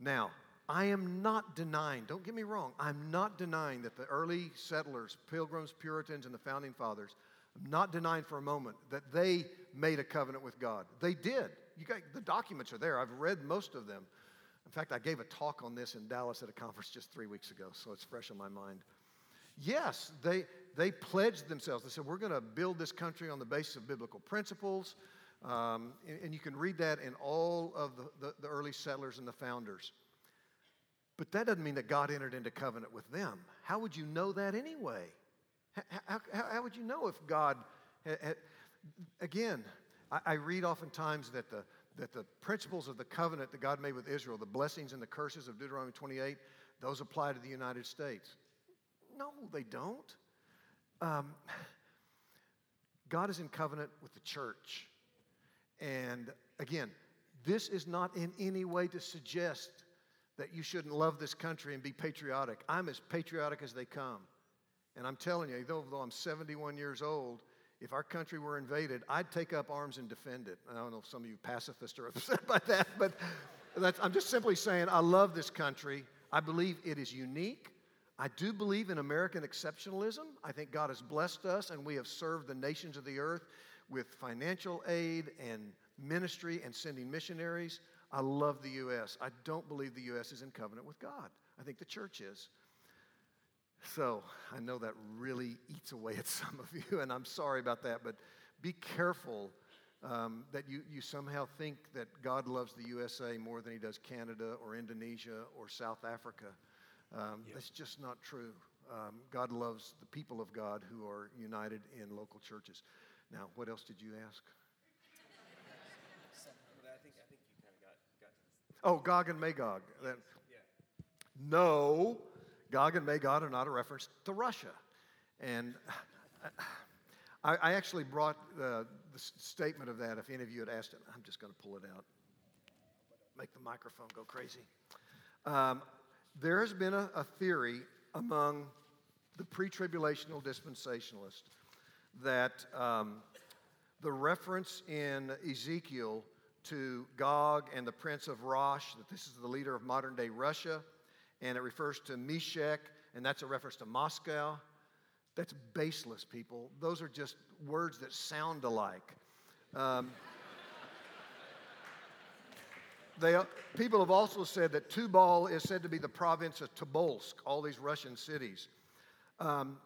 Now, I am not denying, don't get me wrong, I'm not denying that the early settlers, pilgrims, Puritans, and the founding fathers, I'm not denying for a moment that they made a covenant with God. They did. You got, the documents are there. I've read most of them. In fact, I gave a talk on this in Dallas at a conference just three weeks ago, so it's fresh in my mind. Yes, they, they pledged themselves. They said, We're going to build this country on the basis of biblical principles. Um, and, and, you can read that in all of the, the, the early settlers and the founders. But that doesn't mean that God entered into covenant with them. How would you know that anyway? How, how, how would you know if God had, had, again, I, I read oftentimes that the, that the principles of the covenant that God made with Israel, the blessings and the curses of Deuteronomy 28, those apply to the United States. No, they don't. Um, God is in covenant with the church. And again, this is not in any way to suggest that you shouldn't love this country and be patriotic. I'm as patriotic as they come. And I'm telling you, though, though I'm 71 years old, if our country were invaded, I'd take up arms and defend it. I don't know if some of you pacifists are upset by that, but I'm just simply saying I love this country. I believe it is unique. I do believe in American exceptionalism. I think God has blessed us, and we have served the nations of the earth with financial aid and ministry and sending missionaries. I love the U.S. I don't believe the U.S. is in covenant with God. I think the church is. So I know that really eats away at some of you, and I'm sorry about that, but be careful um, that you, you somehow think that God loves the USA more than he does Canada or Indonesia or South Africa. Um, yep. That's just not true. Um, God loves the people of God who are united in local churches. Now, what else did you ask? Oh, Gog and Magog. No, Gog and Magog are not a reference to Russia. And I, I actually brought the, the statement of that. If any of you had asked it, I'm just going to pull it out. Make the microphone go crazy. Um, there has been a, a theory among the pre tribulational dispensationalists that um, the reference in Ezekiel to Gog and the prince of Rosh, that this is the leader of modern day Russia, and it refers to Meshech, and that's a reference to Moscow. That's baseless, people. Those are just words that sound alike. Um, They, people have also said that Tubal is said to be the province of Tobolsk, all these Russian cities. Um,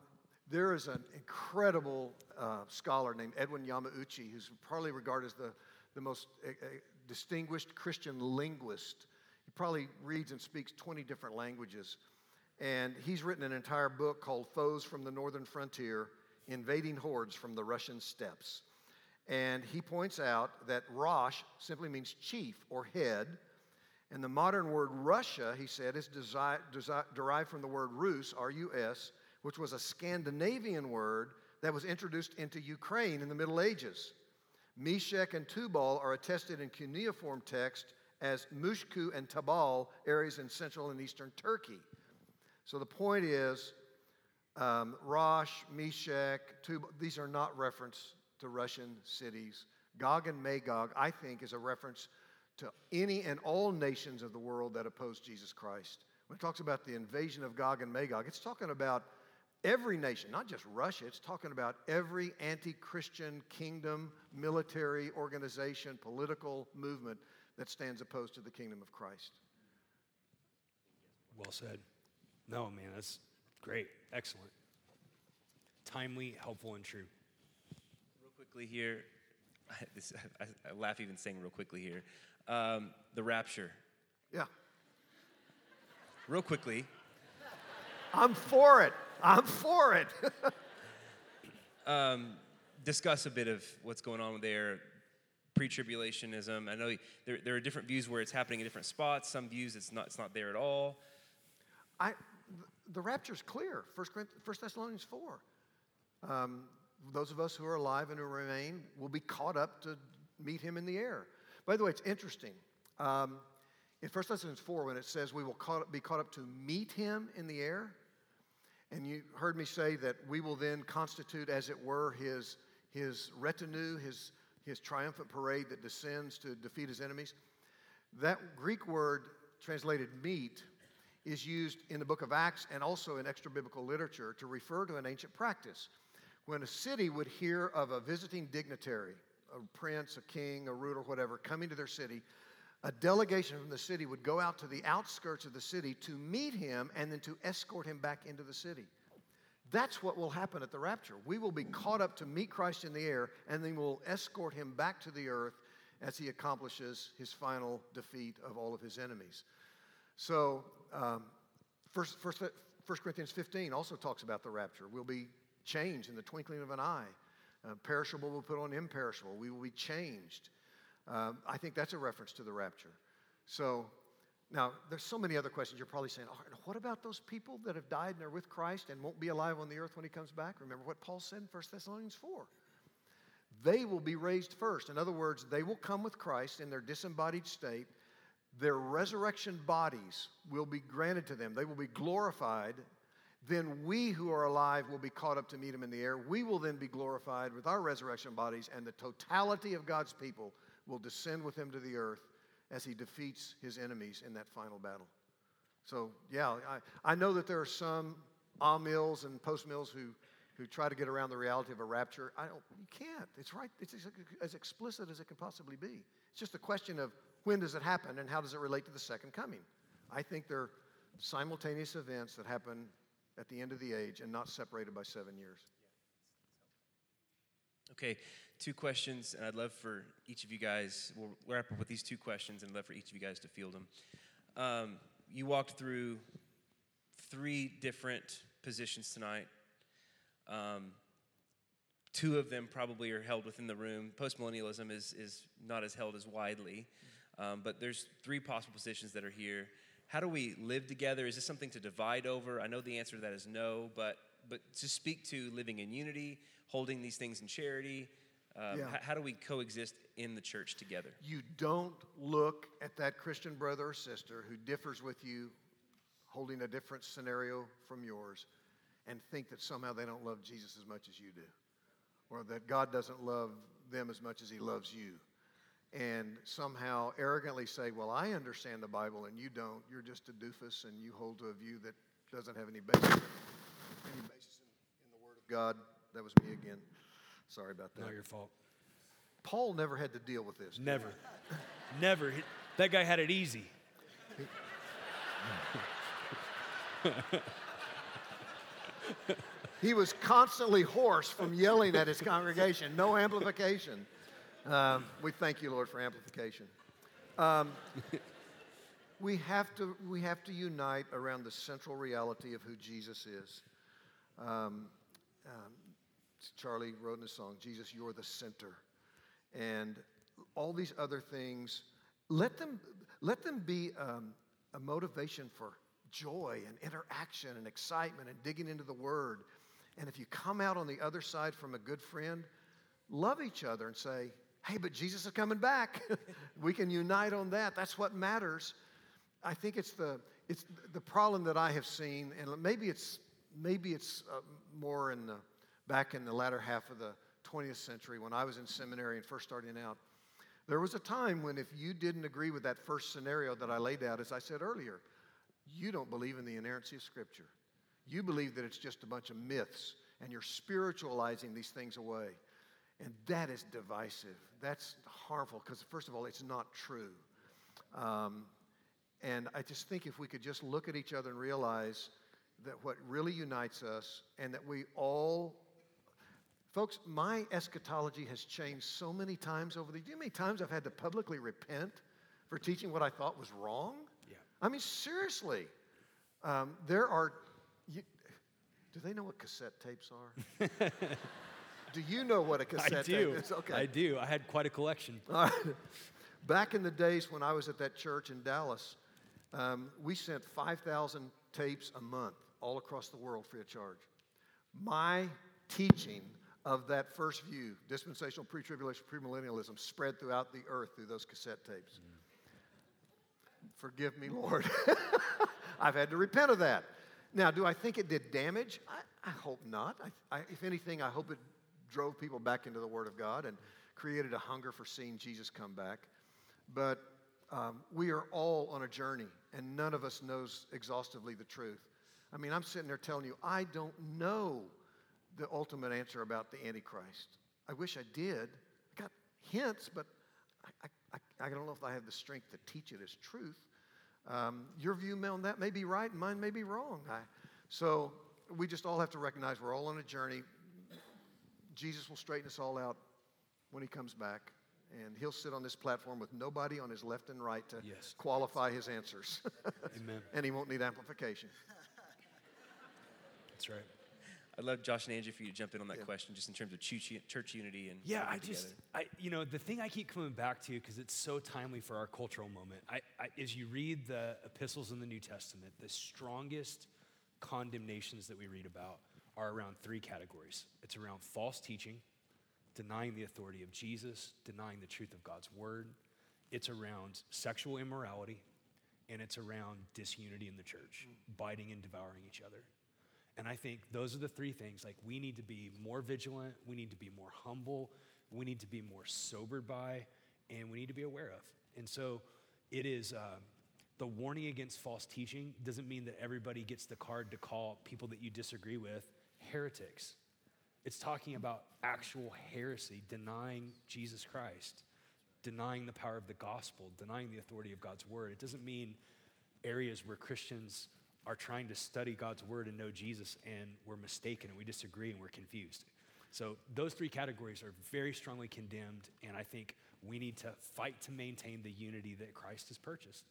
there is an incredible uh, scholar named Edwin Yamauchi, who's probably regarded as the, the most uh, distinguished Christian linguist. He probably reads and speaks 20 different languages. And he's written an entire book called Foes from the Northern Frontier Invading Hordes from the Russian Steppes. And he points out that Rosh simply means chief or head. And the modern word Russia, he said, is desi- desi- derived from the word Rus, R U S, which was a Scandinavian word that was introduced into Ukraine in the Middle Ages. Meshech and Tubal are attested in cuneiform text as Mushku and Tabal, areas in central and eastern Turkey. So the point is, um, Rosh, Meshech, Tubal, these are not reference to Russian cities. Gog and Magog, I think, is a reference to any and all nations of the world that oppose Jesus Christ. When it talks about the invasion of Gog and Magog, it's talking about every nation, not just Russia, it's talking about every anti Christian kingdom, military organization, political movement that stands opposed to the kingdom of Christ. Well said. No, man, that's great. Excellent. Timely, helpful, and true. Quickly here, I, I, I laugh even saying real quickly here. Um, the rapture. Yeah. Real quickly, I'm for it. I'm for it. um, discuss a bit of what's going on there. Pre-tribulationism. I know there, there are different views where it's happening in different spots. Some views it's not it's not there at all. I, the rapture's clear. 1 Thessalonians 4. Um, those of us who are alive and who remain will be caught up to meet him in the air. By the way, it's interesting. Um, in 1 Thessalonians 4, when it says we will caught, be caught up to meet him in the air, and you heard me say that we will then constitute, as it were, his, his retinue, his, his triumphant parade that descends to defeat his enemies. That Greek word translated meet is used in the book of Acts and also in extra biblical literature to refer to an ancient practice. When a city would hear of a visiting dignitary, a prince, a king, a ruler, whatever, coming to their city, a delegation from the city would go out to the outskirts of the city to meet him and then to escort him back into the city. That's what will happen at the rapture. We will be caught up to meet Christ in the air, and then we'll escort him back to the earth as he accomplishes his final defeat of all of his enemies. So, um, first, first, 1 Corinthians 15 also talks about the rapture. We'll be changed in the twinkling of an eye. Uh, perishable will put on imperishable. We will be changed. Um, I think that's a reference to the rapture. So, now, there's so many other questions. You're probably saying, oh, what about those people that have died and are with Christ and won't be alive on the earth when he comes back? Remember what Paul said in 1 Thessalonians 4. They will be raised first. In other words, they will come with Christ in their disembodied state. Their resurrection bodies will be granted to them, they will be glorified. Then we who are alive will be caught up to meet him in the air. We will then be glorified with our resurrection bodies, and the totality of God's people will descend with him to the earth as he defeats his enemies in that final battle. So, yeah, I, I know that there are some amills and post-mills who, who try to get around the reality of a rapture. I don't, you can't. It's right. It's as, as explicit as it can possibly be. It's just a question of when does it happen and how does it relate to the second coming. I think they're simultaneous events that happen at the end of the age and not separated by seven years. Okay, two questions, and I'd love for each of you guys, we'll wrap up with these two questions, and I'd love for each of you guys to field them. Um, you walked through three different positions tonight. Um, two of them probably are held within the room. Postmillennialism is, is not as held as widely, um, but there's three possible positions that are here. How do we live together? Is this something to divide over? I know the answer to that is no, but but to speak to living in unity, holding these things in charity, um, Yeah. how, how do we coexist in the church together? You don't look at that Christian brother or sister who differs with you, holding a different scenario from yours, and think that somehow they don't love Jesus as much as you do, or that God doesn't love them as much as He loves you, and somehow arrogantly say, Well, I understand the Bible and you don't. You're just a doofus and you hold to a view that doesn't have any basis, any basis in, in the Word of God. That was me again. Sorry about that. Not your fault. Paul never had to deal with this. Never. Never. That guy had it easy. He was constantly hoarse from yelling at his congregation. No amplification. Um, we thank you, Lord, for amplification. Um, we, have to, we have to unite around the central reality of who Jesus is. Um, um, Charlie wrote in a song, Jesus, you're the center. And all these other things, let them, let them be um, a motivation for joy and interaction and excitement and digging into the Word. And if you come out on the other side from a good friend, love each other and say, hey, but Jesus is coming back. we can unite on that. That's what matters. I think it's the, it's the problem that I have seen, and maybe it's, maybe it's uh, more in the, back in the latter half of the 20th century when I was in seminary and first starting out. There was a time when if you didn't agree with that first scenario that I laid out, as I said earlier, you don't believe in the inerrancy of Scripture. You believe that it's just a bunch of myths and you're spiritualizing these things away. And that is divisive. That's harmful because, first of all, it's not true. Um, and I just think if we could just look at each other and realize that what really unites us and that we all, folks, my eschatology has changed so many times over the, do you know how many times I've had to publicly repent for teaching what I thought was wrong? Yeah. I mean, seriously. Um, there are, you, do they know what cassette tapes are? do you know what a cassette I do. tape is? Okay. I do. I had quite a collection. All right. Back in the days when I was at that church in Dallas, um, we sent 5,000 tapes a month all across the world free of charge. My teaching of that first view, dispensational pre tribulation, premillennialism, spread throughout the earth through those cassette tapes. Forgive me, Lord. I've had to repent of that. Now, do I think it did damage? I, I hope not. I, I, if anything, I hope it drove people back into the Word of God and created a hunger for seeing Jesus come back. But um, we are all on a journey, and none of us knows exhaustively the truth. I mean, I'm sitting there telling you, I don't know the ultimate answer about the Antichrist. I wish I did. I got hints, but I, I, I don't know if I have the strength to teach it as truth. Um, your view on that may be right, and mine may be wrong. I, so we just all have to recognize we're all on a journey. Jesus will straighten us all out when he comes back, and he'll sit on this platform with nobody on his left and right to Yes. qualify his answers. Amen. and he won't need amplification. That's right. I'd love Josh and Andrew for you to jump in on that Yeah. question, just in terms of church, church unity and Yeah, I just, together. I, you know, the thing I keep coming back to because it's so timely for our cultural moment. I, I, as you read the epistles in the New Testament, the strongest condemnations that we read about are around three categories. It's around false teaching, denying the authority of Jesus, denying the truth of God's word. It's around sexual immorality, and it's around disunity in the church, biting and devouring each other. And I think those are the three things. Like, we need to be more vigilant, we need to be more humble, we need to be more sobered by, and we need to be aware of. And so, it is uh, the warning against false teaching doesn't mean that everybody gets the card to call people that you disagree with heretics. It's talking about actual heresy, denying Jesus Christ, denying the power of the gospel, denying the authority of God's word. It doesn't mean areas where Christians are trying to study God's word and know Jesus and we're mistaken and we disagree and we're confused. So those three categories are very strongly condemned, and I think we need to fight to maintain the unity that Christ has purchased.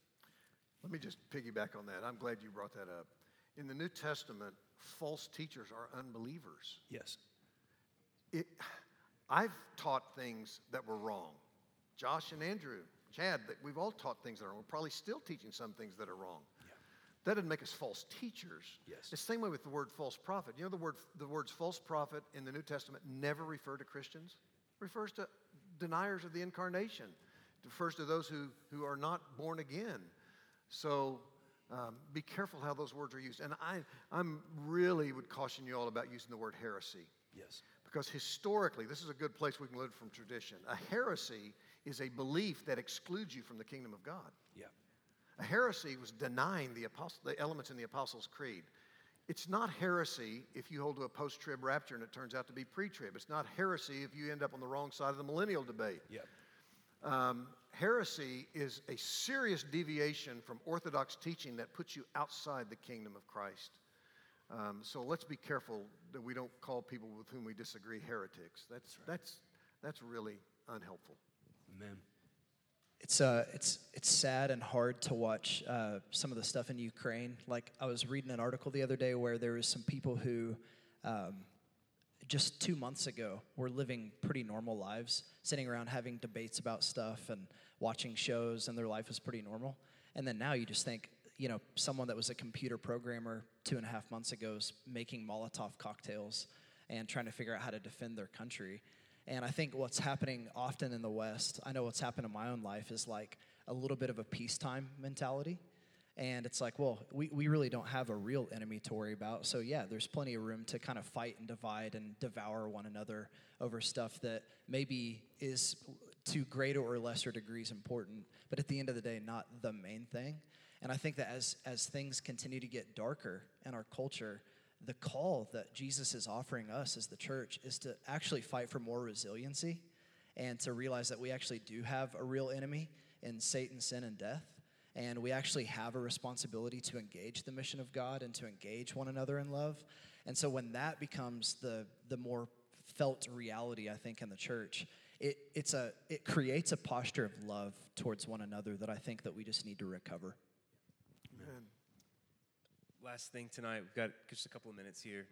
Let me just piggyback on that. I'm glad you brought that up. In the New Testament, false teachers are unbelievers. Yes. It, I've taught things that were wrong. Josh and Andrew, Chad, that we've all taught things that are wrong. We're probably still teaching some things that are wrong. That doesn't make us false teachers. Yes. It's the same way with the word false prophet. You know the word the words false prophet in the New Testament never refer to Christians. It refers to deniers of the incarnation. It refers to those who, who are not born again. So um, be careful how those words are used. And I I'm really would caution you all about using the word heresy. Yes. Because historically, this is a good place we can learn from tradition. A heresy is a belief that excludes you from the kingdom of God. Yeah. A heresy was denying the, apostle, the elements in the Apostles' Creed. It's not heresy if you hold to a post trib rapture and it turns out to be pre trib. It's not heresy if you end up on the wrong side of the millennial debate. Yeah. Um, heresy is a serious deviation from Orthodox teaching that puts you outside the kingdom of Christ. Um, so let's be careful that we don't call people with whom we disagree heretics. That's, that's, that's really unhelpful. Amen. It's uh, it's it's sad and hard to watch uh, some of the stuff in Ukraine. Like I was reading an article the other day where there was some people who, um, just two months ago, we were living pretty normal lives, sitting around having debates about stuff and watching shows, and their life was pretty normal. And then now you just think, you know, someone that was a computer programmer two and a half months ago is making Molotov cocktails and trying to figure out how to defend their country. And I think what's happening often in the West, I know what's happened in my own life, is like a little bit of a peacetime mentality. And it's like, well, we, we really don't have a real enemy to worry about. So, yeah, there's plenty of room to kind of fight and divide and devour one another over stuff that maybe is to greater or lesser degrees important, but at the end of the day, not the main thing. And I think that as, as things continue to get darker in our culture, the call that Jesus is offering us as the church is to actually fight for more resiliency and to realize that we actually do have a real enemy in Satan, sin, and death. And we actually have a responsibility to engage the mission of God and to engage one another in love. And so when that becomes the, the more felt reality, I think, in the church, it, it's a, it creates a posture of love towards one another that I think that we just need to recover. Amen. last thing tonight. We've got just a couple of minutes here.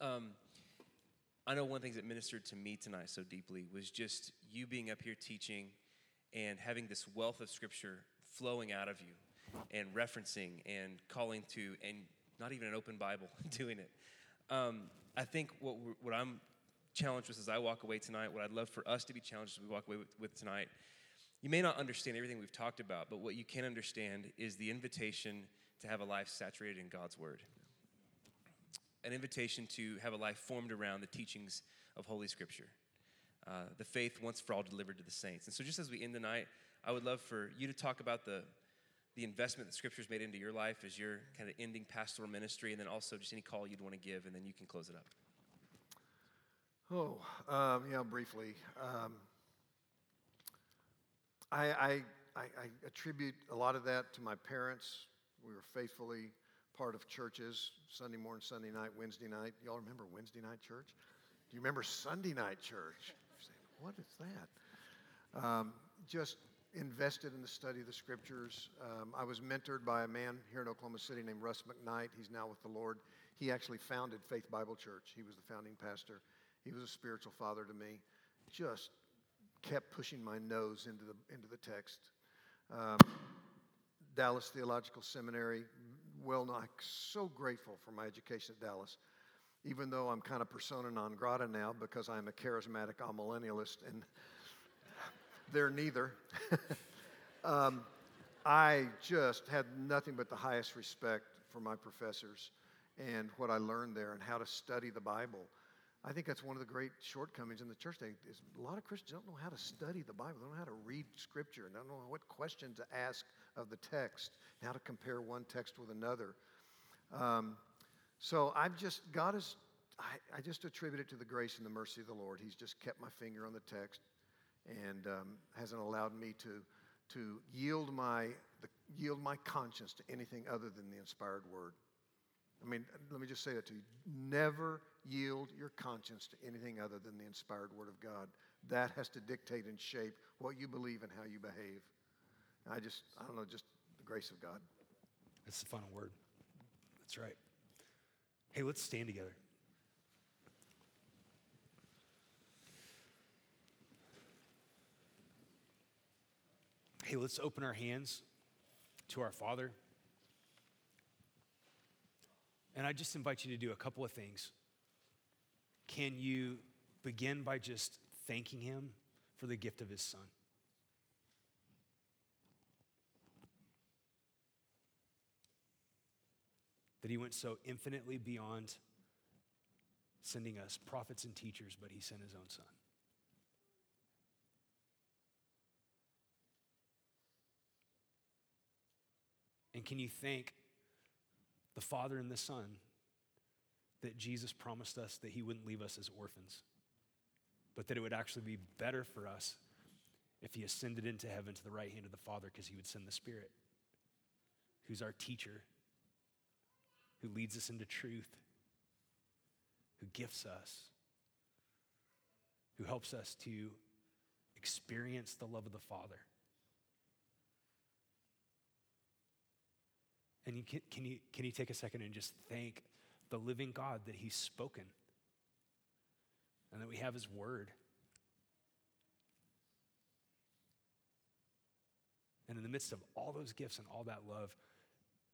Um, I know one of the things that ministered to me tonight so deeply was just you being up here teaching and having this wealth of scripture flowing out of you and referencing and calling to, and not even an open Bible doing it. Um, I think what, what I'm challenged with as I walk away tonight, what I'd love for us to be challenged as we walk away with, with tonight, you may not understand everything we've talked about, but what you can understand is the invitation to have a life saturated in God's Word. An invitation to have a life formed around the teachings of Holy Scripture. Uh, the faith once for all delivered to the saints. And so, just as we end the night, I would love for you to talk about the, the investment that Scripture's made into your life as you're kind of ending pastoral ministry, and then also just any call you'd want to give, and then you can close it up. Oh, um, yeah, briefly. Um, I, I, I, I attribute a lot of that to my parents. We were faithfully part of churches Sunday morning, Sunday night, Wednesday night. Y'all remember Wednesday night church? Do you remember Sunday night church? Saying, what is that? Um, just invested in the study of the scriptures. Um, I was mentored by a man here in Oklahoma City named Russ McKnight. He's now with the Lord. He actually founded Faith Bible Church. He was the founding pastor. He was a spiritual father to me. Just kept pushing my nose into the, into the text. Um, Dallas Theological Seminary, well, I'm so grateful for my education at Dallas, even though I'm kind of persona non grata now because I'm a charismatic amillennialist and they're neither. um, I just had nothing but the highest respect for my professors and what I learned there and how to study the Bible. I think that's one of the great shortcomings in the church today. Is a lot of Christians don't know how to study the Bible. They don't know how to read Scripture. And don't know what questions to ask of the text, and how to compare one text with another. Um, so I've just God has, I, I, just attribute it to the grace and the mercy of the Lord. He's just kept my finger on the text, and um, hasn't allowed me to to yield my the, yield my conscience to anything other than the inspired Word. I mean, let me just say that to you. Never yield your conscience to anything other than the inspired Word of God. That has to dictate and shape what you believe and how you behave. I just, I don't know, just the grace of God. That's the final word. That's right. Hey, let's stand together. Hey, let's open our hands to our Father. And I just invite you to do a couple of things. Can you begin by just thanking Him for the gift of His Son? That He went so infinitely beyond sending us prophets and teachers, but He sent His own Son. And can you thank the Father and the Son that Jesus promised us that he wouldn't leave us as orphans, but that it would actually be better for us if he ascended into heaven to the right hand of the Father because he would send the Spirit, who's our teacher, who leads us into truth, who gifts us, who helps us to experience the love of the Father. And can, can, you, can you take a second and just thank the living God that He's spoken and that we have His Word? And in the midst of all those gifts and all that love,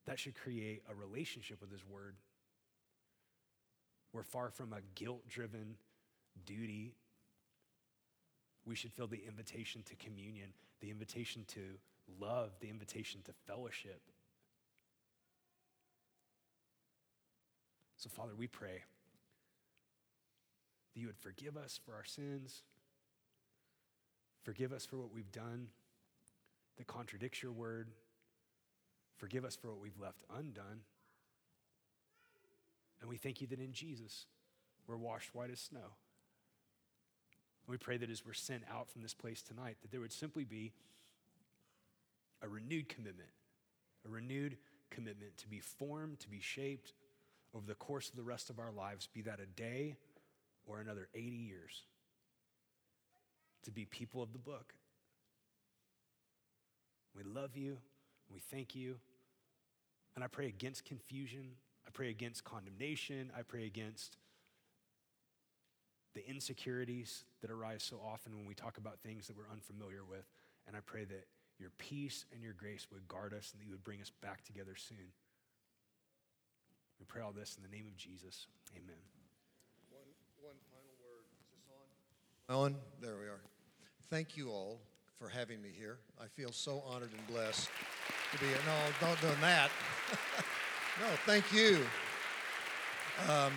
that should create a relationship with His Word. We're far from a guilt driven duty. We should feel the invitation to communion, the invitation to love, the invitation to fellowship. So, Father, we pray that you would forgive us for our sins, forgive us for what we've done that contradicts your word, forgive us for what we've left undone. And we thank you that in Jesus, we're washed white as snow. We pray that as we're sent out from this place tonight, that there would simply be a renewed commitment, a renewed commitment to be formed, to be shaped over the course of the rest of our lives, be that a day or another 80 years, to be people of the book. We love you. We thank you. And I pray against confusion. I pray against condemnation. I pray against the insecurities that arise so often when we talk about things that we're unfamiliar with. And I pray that your peace and your grace would guard us and that you would bring us back together soon. We pray all this in the name of Jesus. Amen. One, one final word. Is this on? On, there we are. Thank you all for having me here. I feel so honored and blessed to be here. No, don't do that. no, thank you. Um,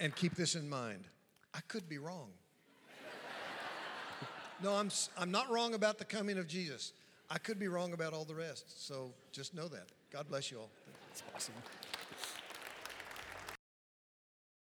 and keep this in mind. I could be wrong. no, I'm, s- I'm not wrong about the coming of Jesus. I could be wrong about all the rest. So just know that. God bless you all. That's awesome.